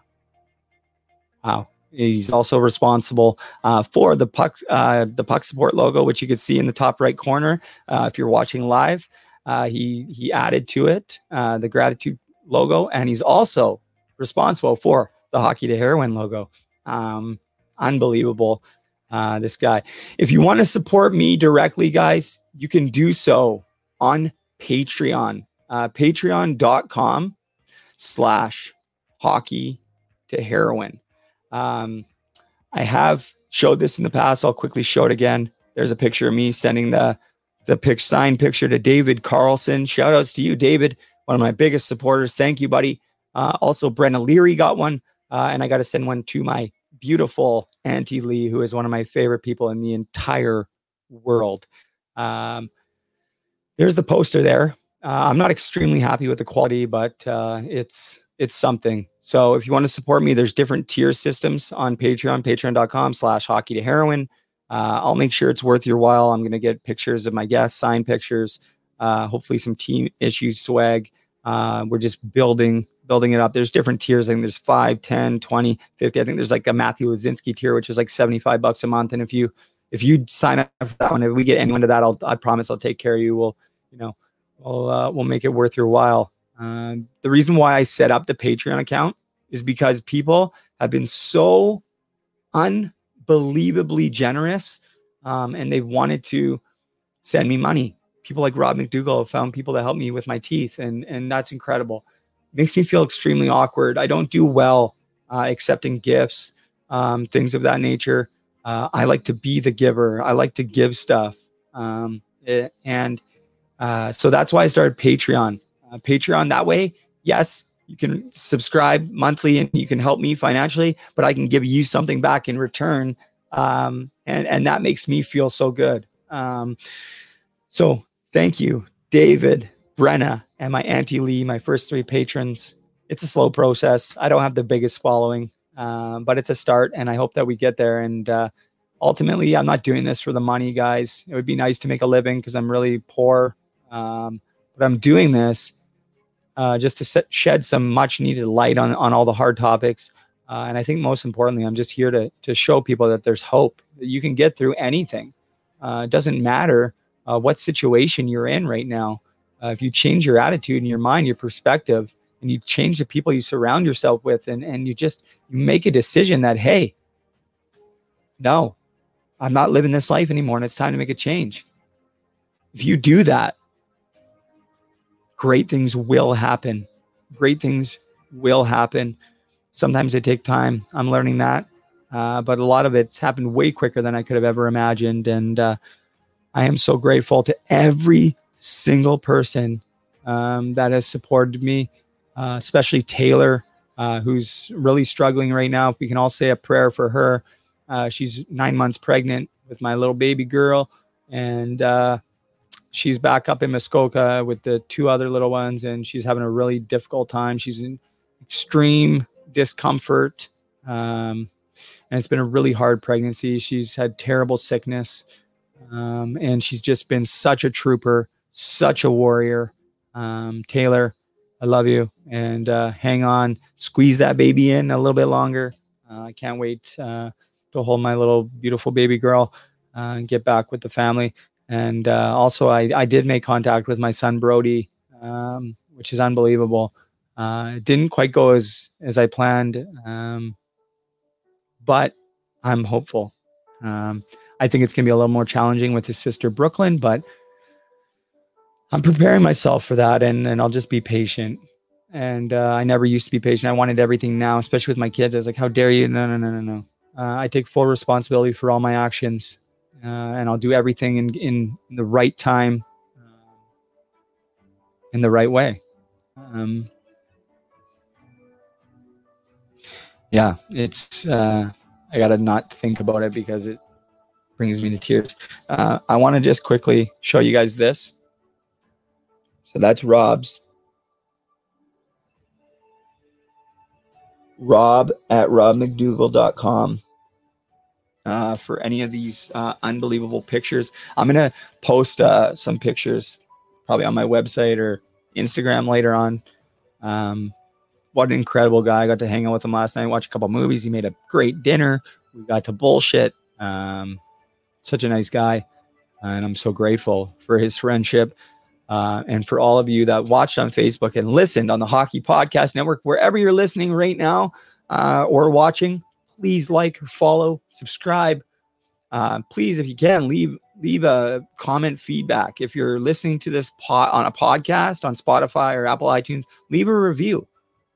wow, he's also responsible uh, for the puck uh, the puck support logo, which you can see in the top right corner uh, if you're watching live. Uh, he he added to it uh, the gratitude logo, and he's also responsible for the hockey to heroin logo. Um, unbelievable, uh, this guy. If you want to support me directly, guys, you can do so on Patreon. Patreon.com slash hockey to heroin. Um, I have showed this in the past. I'll quickly show it again. There's a picture of me sending the the pic sign picture to David Carlson. Shout outs to you, David, one of my biggest supporters. Thank you, buddy. Uh, also, Brenna Leary got one, uh, and I got to send one to my beautiful Auntie Lee, who is one of my favorite people in the entire world. Um, there's the poster there. Uh, I'm not extremely happy with the quality, but uh, it's it's something. So if you want to support me, there's different tier systems on Patreon, patreon.com slash hockey to heroin. Uh, I'll make sure it's worth your while. I'm going to get pictures of my guests, signed pictures, uh, hopefully some team issue swag. Uh, we're just building building it up. There's different tiers. I think there's 5, 10, 20, 50. I think there's like a Matthew Lazinski tier, which is like 75 bucks a month. And if you if you sign up for that one, if we get anyone to that, I'll I promise I'll take care of you. We'll, you know, we'll uh, we'll make it worth your while. Um, the reason why I set up the Patreon account is because people have been so unbelievably generous um, and they've wanted to send me money. People like Rob McDougall have found people to help me with my teeth, and, and that's incredible. makes me feel extremely awkward. I don't do well uh, accepting gifts, um, things of that nature. Uh, I like to be the giver, I like to give stuff. Um, it, eh, and uh, so that's why I started Patreon uh, Patreon. That way, yes, you can subscribe monthly and you can help me financially, but I can give you something back in return. Um, and, and that makes me feel so good. Um, so thank you, David, Brenna, and my Auntie Lee, my first three patrons. It's a slow process. I don't have the biggest following, uh, but it's a start, and I hope that we get there. And uh, ultimately, I'm not doing this for the money, guys. It would be nice to make a living because I'm really poor, um, but I'm doing this uh, just to set, shed some much needed light on, on all the hard topics. Uh, and I think most importantly, I'm just here to, to show people that there's hope, that you can get through anything. Uh, it doesn't matter uh, what situation you're in right now. Uh, if you change your attitude and your mind, your perspective, and you change the people you surround yourself with, and, and you just you make a decision that, hey, no, I'm not living this life anymore, and it's time to make a change. If you do that, great things will happen. Great things will happen. Sometimes they take time. I'm learning that. Uh, but a lot of it's happened way quicker than I could have ever imagined. And uh, I am so grateful to every single person um, that has supported me, uh, especially Taylor, uh, who's really struggling right now. If we can all say a prayer for her. Uh, she's nine months pregnant with my little baby girl, and uh, she's back up in Muskoka with the two other little ones, and she's having a really difficult time. She's in extreme discomfort, um, and it's been a really hard pregnancy. She's had terrible sickness, um, and she's just been such a trooper, such a warrior. Um, Taylor, I love you, and uh, hang on, squeeze that baby in a little bit longer. Uh, I can't wait uh, to hold my little beautiful baby girl uh, and get back with the family. And uh, also, I, I did make contact with my son Brody, um, which is unbelievable. Uh, it didn't quite go as as I planned, um, but I'm hopeful. Um, I think it's going to be a little more challenging with his sister Brooklyn, but I'm preparing myself for that, and and I'll just be patient. And uh, I never used to be patient. I wanted everything now, especially with my kids. I was like, "How dare you?" No, no, no, no, no. Uh, I take full responsibility for all my actions, uh, and I'll do everything in, in, the right time, uh, in the right way. Um, yeah, it's. Uh, I gotta not think about it because it brings me to tears. Uh, I want to just quickly show you guys this. So that's Rob's. Rob at robmcdougall.com uh, for any of these uh, unbelievable pictures. I'm to post uh, some pictures probably on my website or Instagram later on. Um, what an incredible guy. I got to hang out with him last night, watch a couple movies. He made a great dinner. We got to bullshit. Um, such a nice guy. And I'm so grateful for his friendship. Uh, and for all of you that watched on Facebook and listened on the Hockey Podcast Network, wherever you're listening right now uh, or watching, please like, follow, subscribe. Uh, please, if you can, leave leave a comment feedback. If you're listening to this pod on a podcast on Spotify or Apple iTunes, leave a review.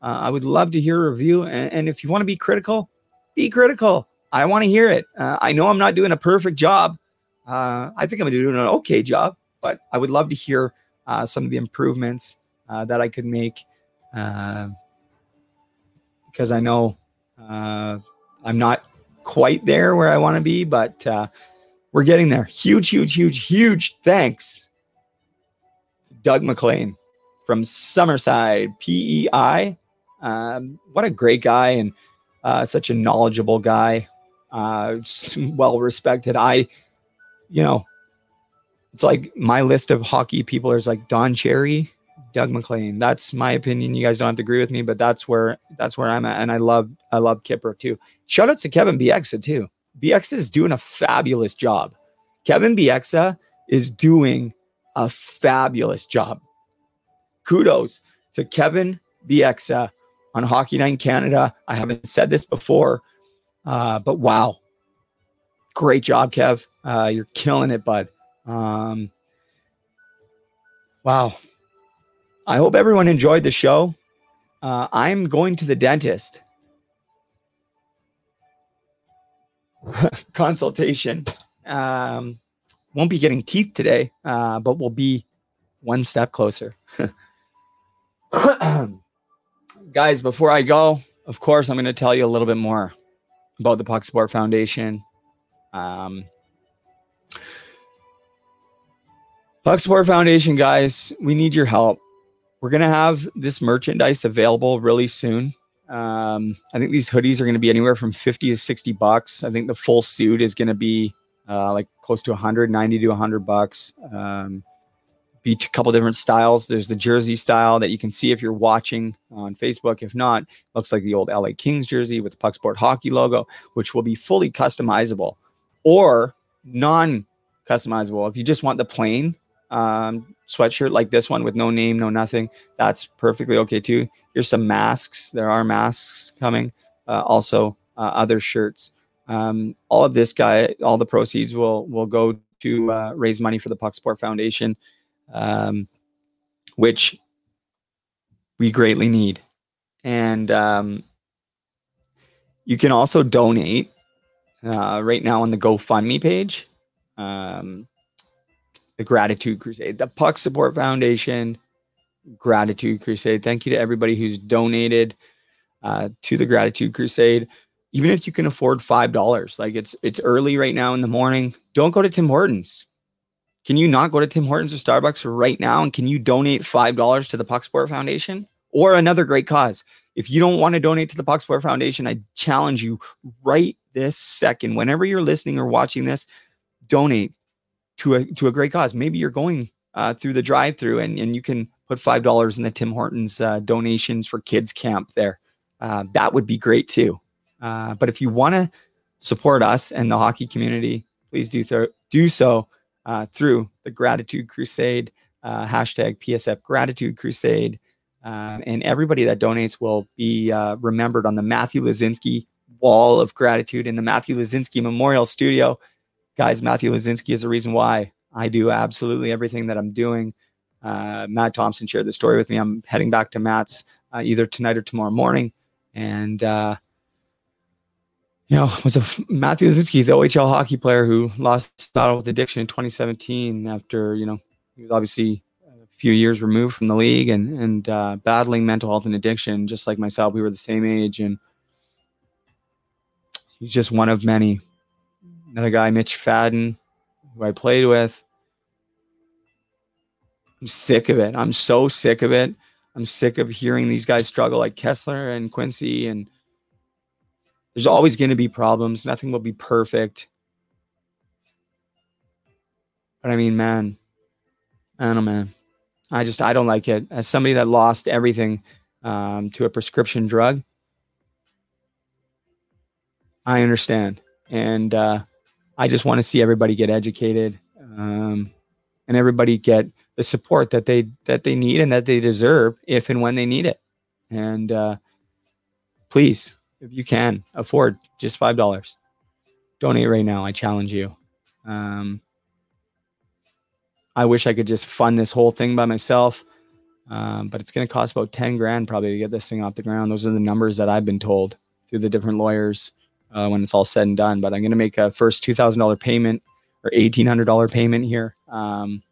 Uh, I would love to hear a review. And, and if you want to be critical, be critical. I want to hear it. Uh, I know I'm not doing a perfect job. Uh, I think I'm doing an okay job, but I would love to hear uh, some of the improvements uh, that I could make because I know I'm not quite there where I want to be, but uh, we're getting there. Huge, huge, huge, huge thanks to Doug MacLean from Summerside PEI. Um, what a great guy and uh, such a knowledgeable guy, [LAUGHS] well respected. I, you know, it's like my list of hockey people is like Don Cherry, Doug MacLean. That's my opinion. You guys don't have to agree with me, but that's where that's where I'm at. And I love I love Kyper too. Shout out to Kevin Bieksa too. Bieksa is doing a fabulous job. Kevin Bieksa is doing a fabulous job. Kudos to Kevin Bieksa on Hockey Night in Canada. I haven't said this before, uh, but wow, great job, Kev. Uh, you're killing it, bud. Um, wow. I hope everyone enjoyed the show. Uh, I'm going to the dentist. [LAUGHS] Consultation. Um, won't be getting teeth today, uh, but we'll be one step closer. [LAUGHS] Guys, before I go, of course, I'm going to tell you a little bit more about the Puck Support Foundation. Um, Puck Support Foundation, guys, we need your help. We're gonna have this merchandise available really soon. Um, I think these hoodies are going to be anywhere from 50 to 60 bucks. I think the full suit is going to be uh, like close to 190 to 100 bucks. Um, be a couple different styles. There's the jersey style that you can see if you're watching on Facebook. If not, looks like the old LA Kings jersey with the Puck Support Hockey logo, which will be fully customizable or non customizable. If you just want the plain um, sweatshirt like this one with no name, no nothing, that's perfectly okay too. Here's some masks. There are masks coming. Uh, also, uh, other shirts. Um, all of this guy, all the proceeds will will go to uh, raise money for the Puck Support Foundation, um, which we greatly need. And um, you can also donate uh, right now on the GoFundMe page. Um, the Gratitude Crusade, the Puck Support Foundation, Gratitude Crusade. Thank you to everybody who's donated uh, to the Gratitude Crusade. even if you can afford five dollars, like it's it's early right now in the morning, don't go to Tim Hortons. Can you not go to Tim Hortons or Starbucks right now? And can you donate five dollars to the Puck Support Foundation or another great cause? If you don't want to donate to the Puck Support Foundation, I challenge you right this second, whenever you're listening or watching this, donate to a to a great cause. Maybe you're going uh, through the drive-through and and you can put five dollars in the Tim Hortons uh, donations for kids camp there. Uh, that would be great too. Uh, but if you want to support us and the hockey community, please do th- do so uh, through the Gratitude Crusade uh, hashtag PSF Gratitude Crusade. Uh, and everybody that donates will be remembered on the Matthew Lazinski Wall of Gratitude in the Matthew Lazinski Memorial Studio. Guys, Matthew Lazinski is the reason why I do absolutely everything that I'm doing. Uh, Matt Thompson shared the story with me. I'm heading back to Matt's uh, either tonight or tomorrow morning. And, uh, you know, was a Matthew Lazinski, the OHL hockey player who lost battle with addiction in 2017 after, you know, he was obviously a few years removed from the league and, and uh, battling mental health and addiction, just like myself. We were the same age. And he's just one of many. Another guy, Mitch Fadden, who I played with. I'm sick of it. I'm so sick of it. I'm sick of hearing these guys struggle like Kesler and Quincey. And there's always going to be problems. Nothing will be perfect. But I mean, man, I don't know, man. I just, I don't like it. As somebody that lost everything um, to a prescription drug, I understand. And uh, I just want to see everybody get educated um, and everybody get the support that they that they need and that they deserve if and when they need it. And uh, please, if you can afford just five dollars, donate right now. I challenge you. Um, I wish I could just fund this whole thing by myself, um, but it's going to cost about ten grand probably to get this thing off the ground. Those are the numbers that I've been told through the different lawyers uh, when it's all said and done. But I'm going to make a first two thousand dollar payment or eighteen hundred dollar payment here. Um,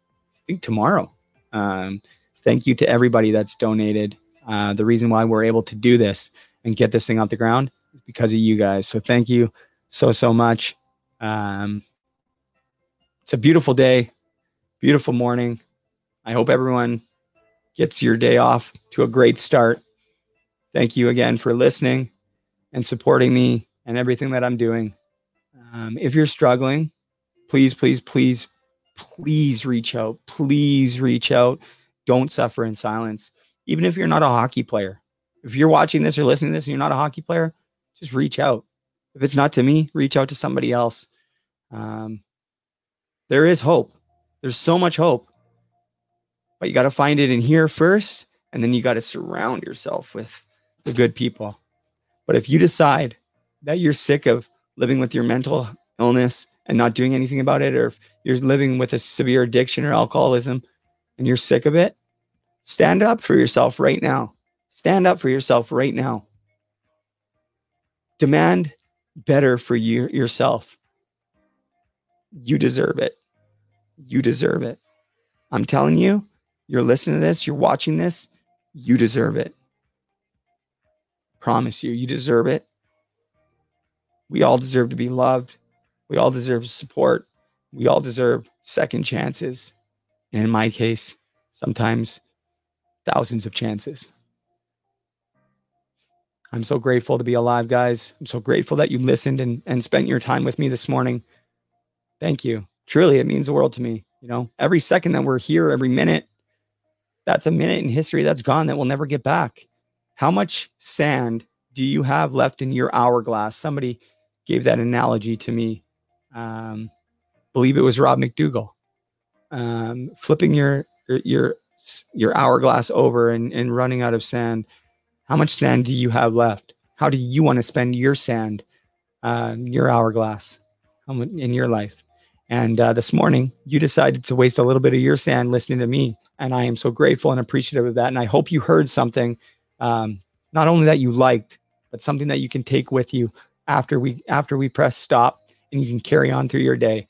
think tomorrow. Um, thank you to everybody that's donated. Uh, the reason why we're able to do this and get this thing off the ground is because of you guys. So thank you so so much. Um, it's a beautiful day, beautiful morning. I hope everyone gets your day off to a great start. Thank you again for listening and supporting me and everything that I'm doing. Um, if you're struggling, please, please, please please reach out. Please reach out. Don't suffer in silence. Even if you're not a hockey player, if you're watching this or listening to this and you're not a hockey player, just reach out. If it's not to me, reach out to somebody else. Um, there is hope. There's so much hope, but you got to find it in here first, and then you got to surround yourself with the good people. But if you decide that you're sick of living with your mental illness and not doing anything about it, or if you're living with a severe addiction or alcoholism and you're sick of it, stand up for yourself right now. Stand up for yourself right now. Demand better for you yourself. You deserve it. You deserve it. I'm telling you, you're listening to this, you're watching this, you deserve it. Promise you, you deserve it. We all deserve to be loved. We all deserve support. We all deserve second chances. And in my case, sometimes thousands of chances. I'm so grateful to be alive, guys. I'm so grateful that you listened and, and spent your time with me this morning. Thank you. Truly, it means the world to me. You know, every second that we're here, every minute, that's a minute in history that's gone that we'll never get back. How much sand do you have left in your hourglass? Somebody gave that analogy to me um, believe it was Rob McDougall, um, flipping your your your hourglass over and, and running out of sand. How much sand do you have left? How do you want to spend your sand, uh, your hourglass, in your life? And uh, this morning, you decided to waste a little bit of your sand listening to me, and I am so grateful and appreciative of that. And I hope you heard something, um, not only that you liked, but something that you can take with you after we after we press stop and you can carry on through your day.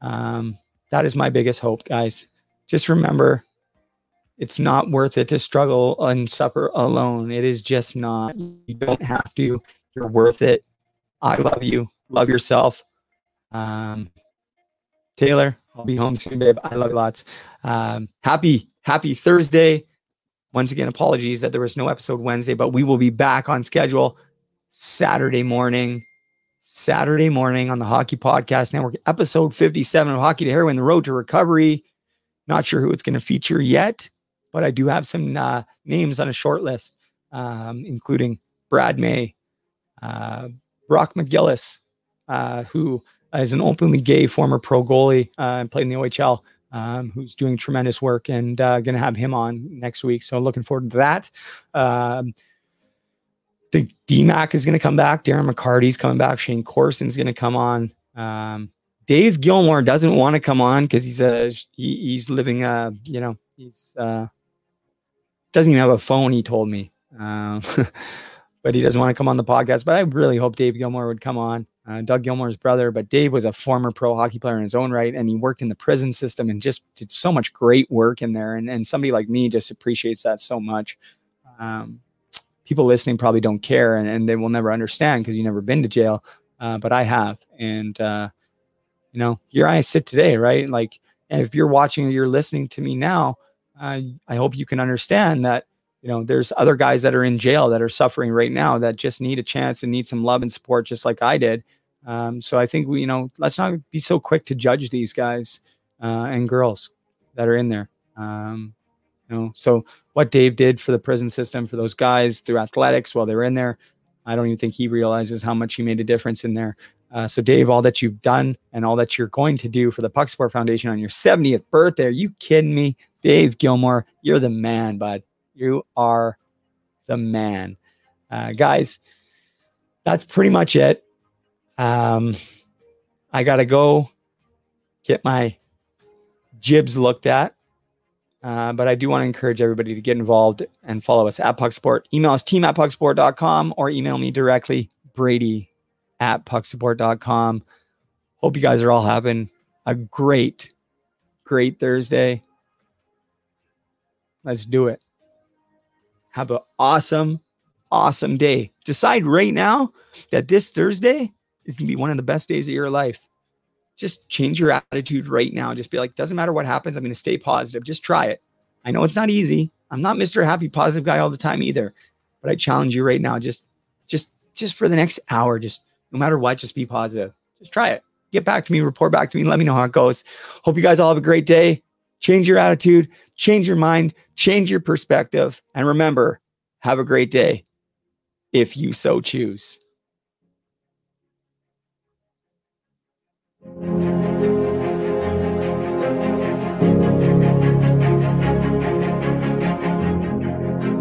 Um, that is my biggest hope, guys. Just remember, it's not worth it to struggle and suffer alone. It is just not. You don't have to. You're worth it. I love you. Love yourself. Um, Taylor, I'll be home soon, babe. I love you lots. Um, happy, happy Thursday. Once again, apologies that there was no episode Wednesday, but we will be back on schedule Saturday morning. Saturday morning on the Hockey Podcast Network, episode 57 of Hockey to Heroin, the road to recovery. Not sure who it's going to feature yet, but I do have some uh, names on a short list, um, including Brad May, uh, Brock McGillis, uh, who is an openly gay former pro goalie uh, and played in the OHL, um, who's doing tremendous work and uh, going to have him on next week. So looking forward to that. Um, the DMAC is going to come back. Darren McCarty's coming back. Shayne Corson's going to come on. Um, Dave Gilmour doesn't want to come on because he's a he, he's living a you know he's uh, doesn't even have a phone. He told me, um, [LAUGHS] but he doesn't want to come on the podcast. But I really hope Dave Gilmour would come on. Uh, Doug Gilmour's brother, but Dave was a former pro hockey player in his own right, and he worked in the prison system and just did so much great work in there. And and somebody like me just appreciates that so much. Um, people listening probably don't care and, and they will never understand because you've never been to jail. Uh, but I have. And, uh, you know, here I sit today, right? Like, if you're watching or you're listening to me now, uh, I hope you can understand that, you know, there's other guys that are in jail that are suffering right now that just need a chance and need some love and support, just like I did. Um, so I think we, you know, let's not be so quick to judge these guys uh, and girls that are in there. Um, you know, so what Dave did for the prison system for those guys through athletics while they were in there, I don't even think he realizes how much he made a difference in there. Uh, so, Dave, all that you've done and all that you're going to do for the Puck Support Foundation on your 70th birthday, are you kidding me? Dave Gilmour, you're the man, bud. You are the man. Uh, guys, that's pretty much it. Um, I got to go get my jibs looked at. Uh, but I do want to encourage everybody to get involved and follow us at Puck Support. Email us team at pucksupport.com or email me directly, Brady at pucksupport.com. Hope you guys are all having a great, great Thursday. Let's do it. Have an awesome, awesome day. Decide right now that this Thursday is going to be one of the best days of your life just change your attitude right now. Just be like, doesn't matter what happens. I'm going to stay positive. Just try it. I know it's not easy. I'm not Mr. Happy Positive guy all the time either, but I challenge you right now. Just, just, just for the next hour, just no matter what, just be positive. Just try it. Get back to me, report back to me, let me know how it goes. Hope you guys all have a great day. Change your attitude, change your mind, change your perspective. And remember, have a great day if you so choose. Thank you.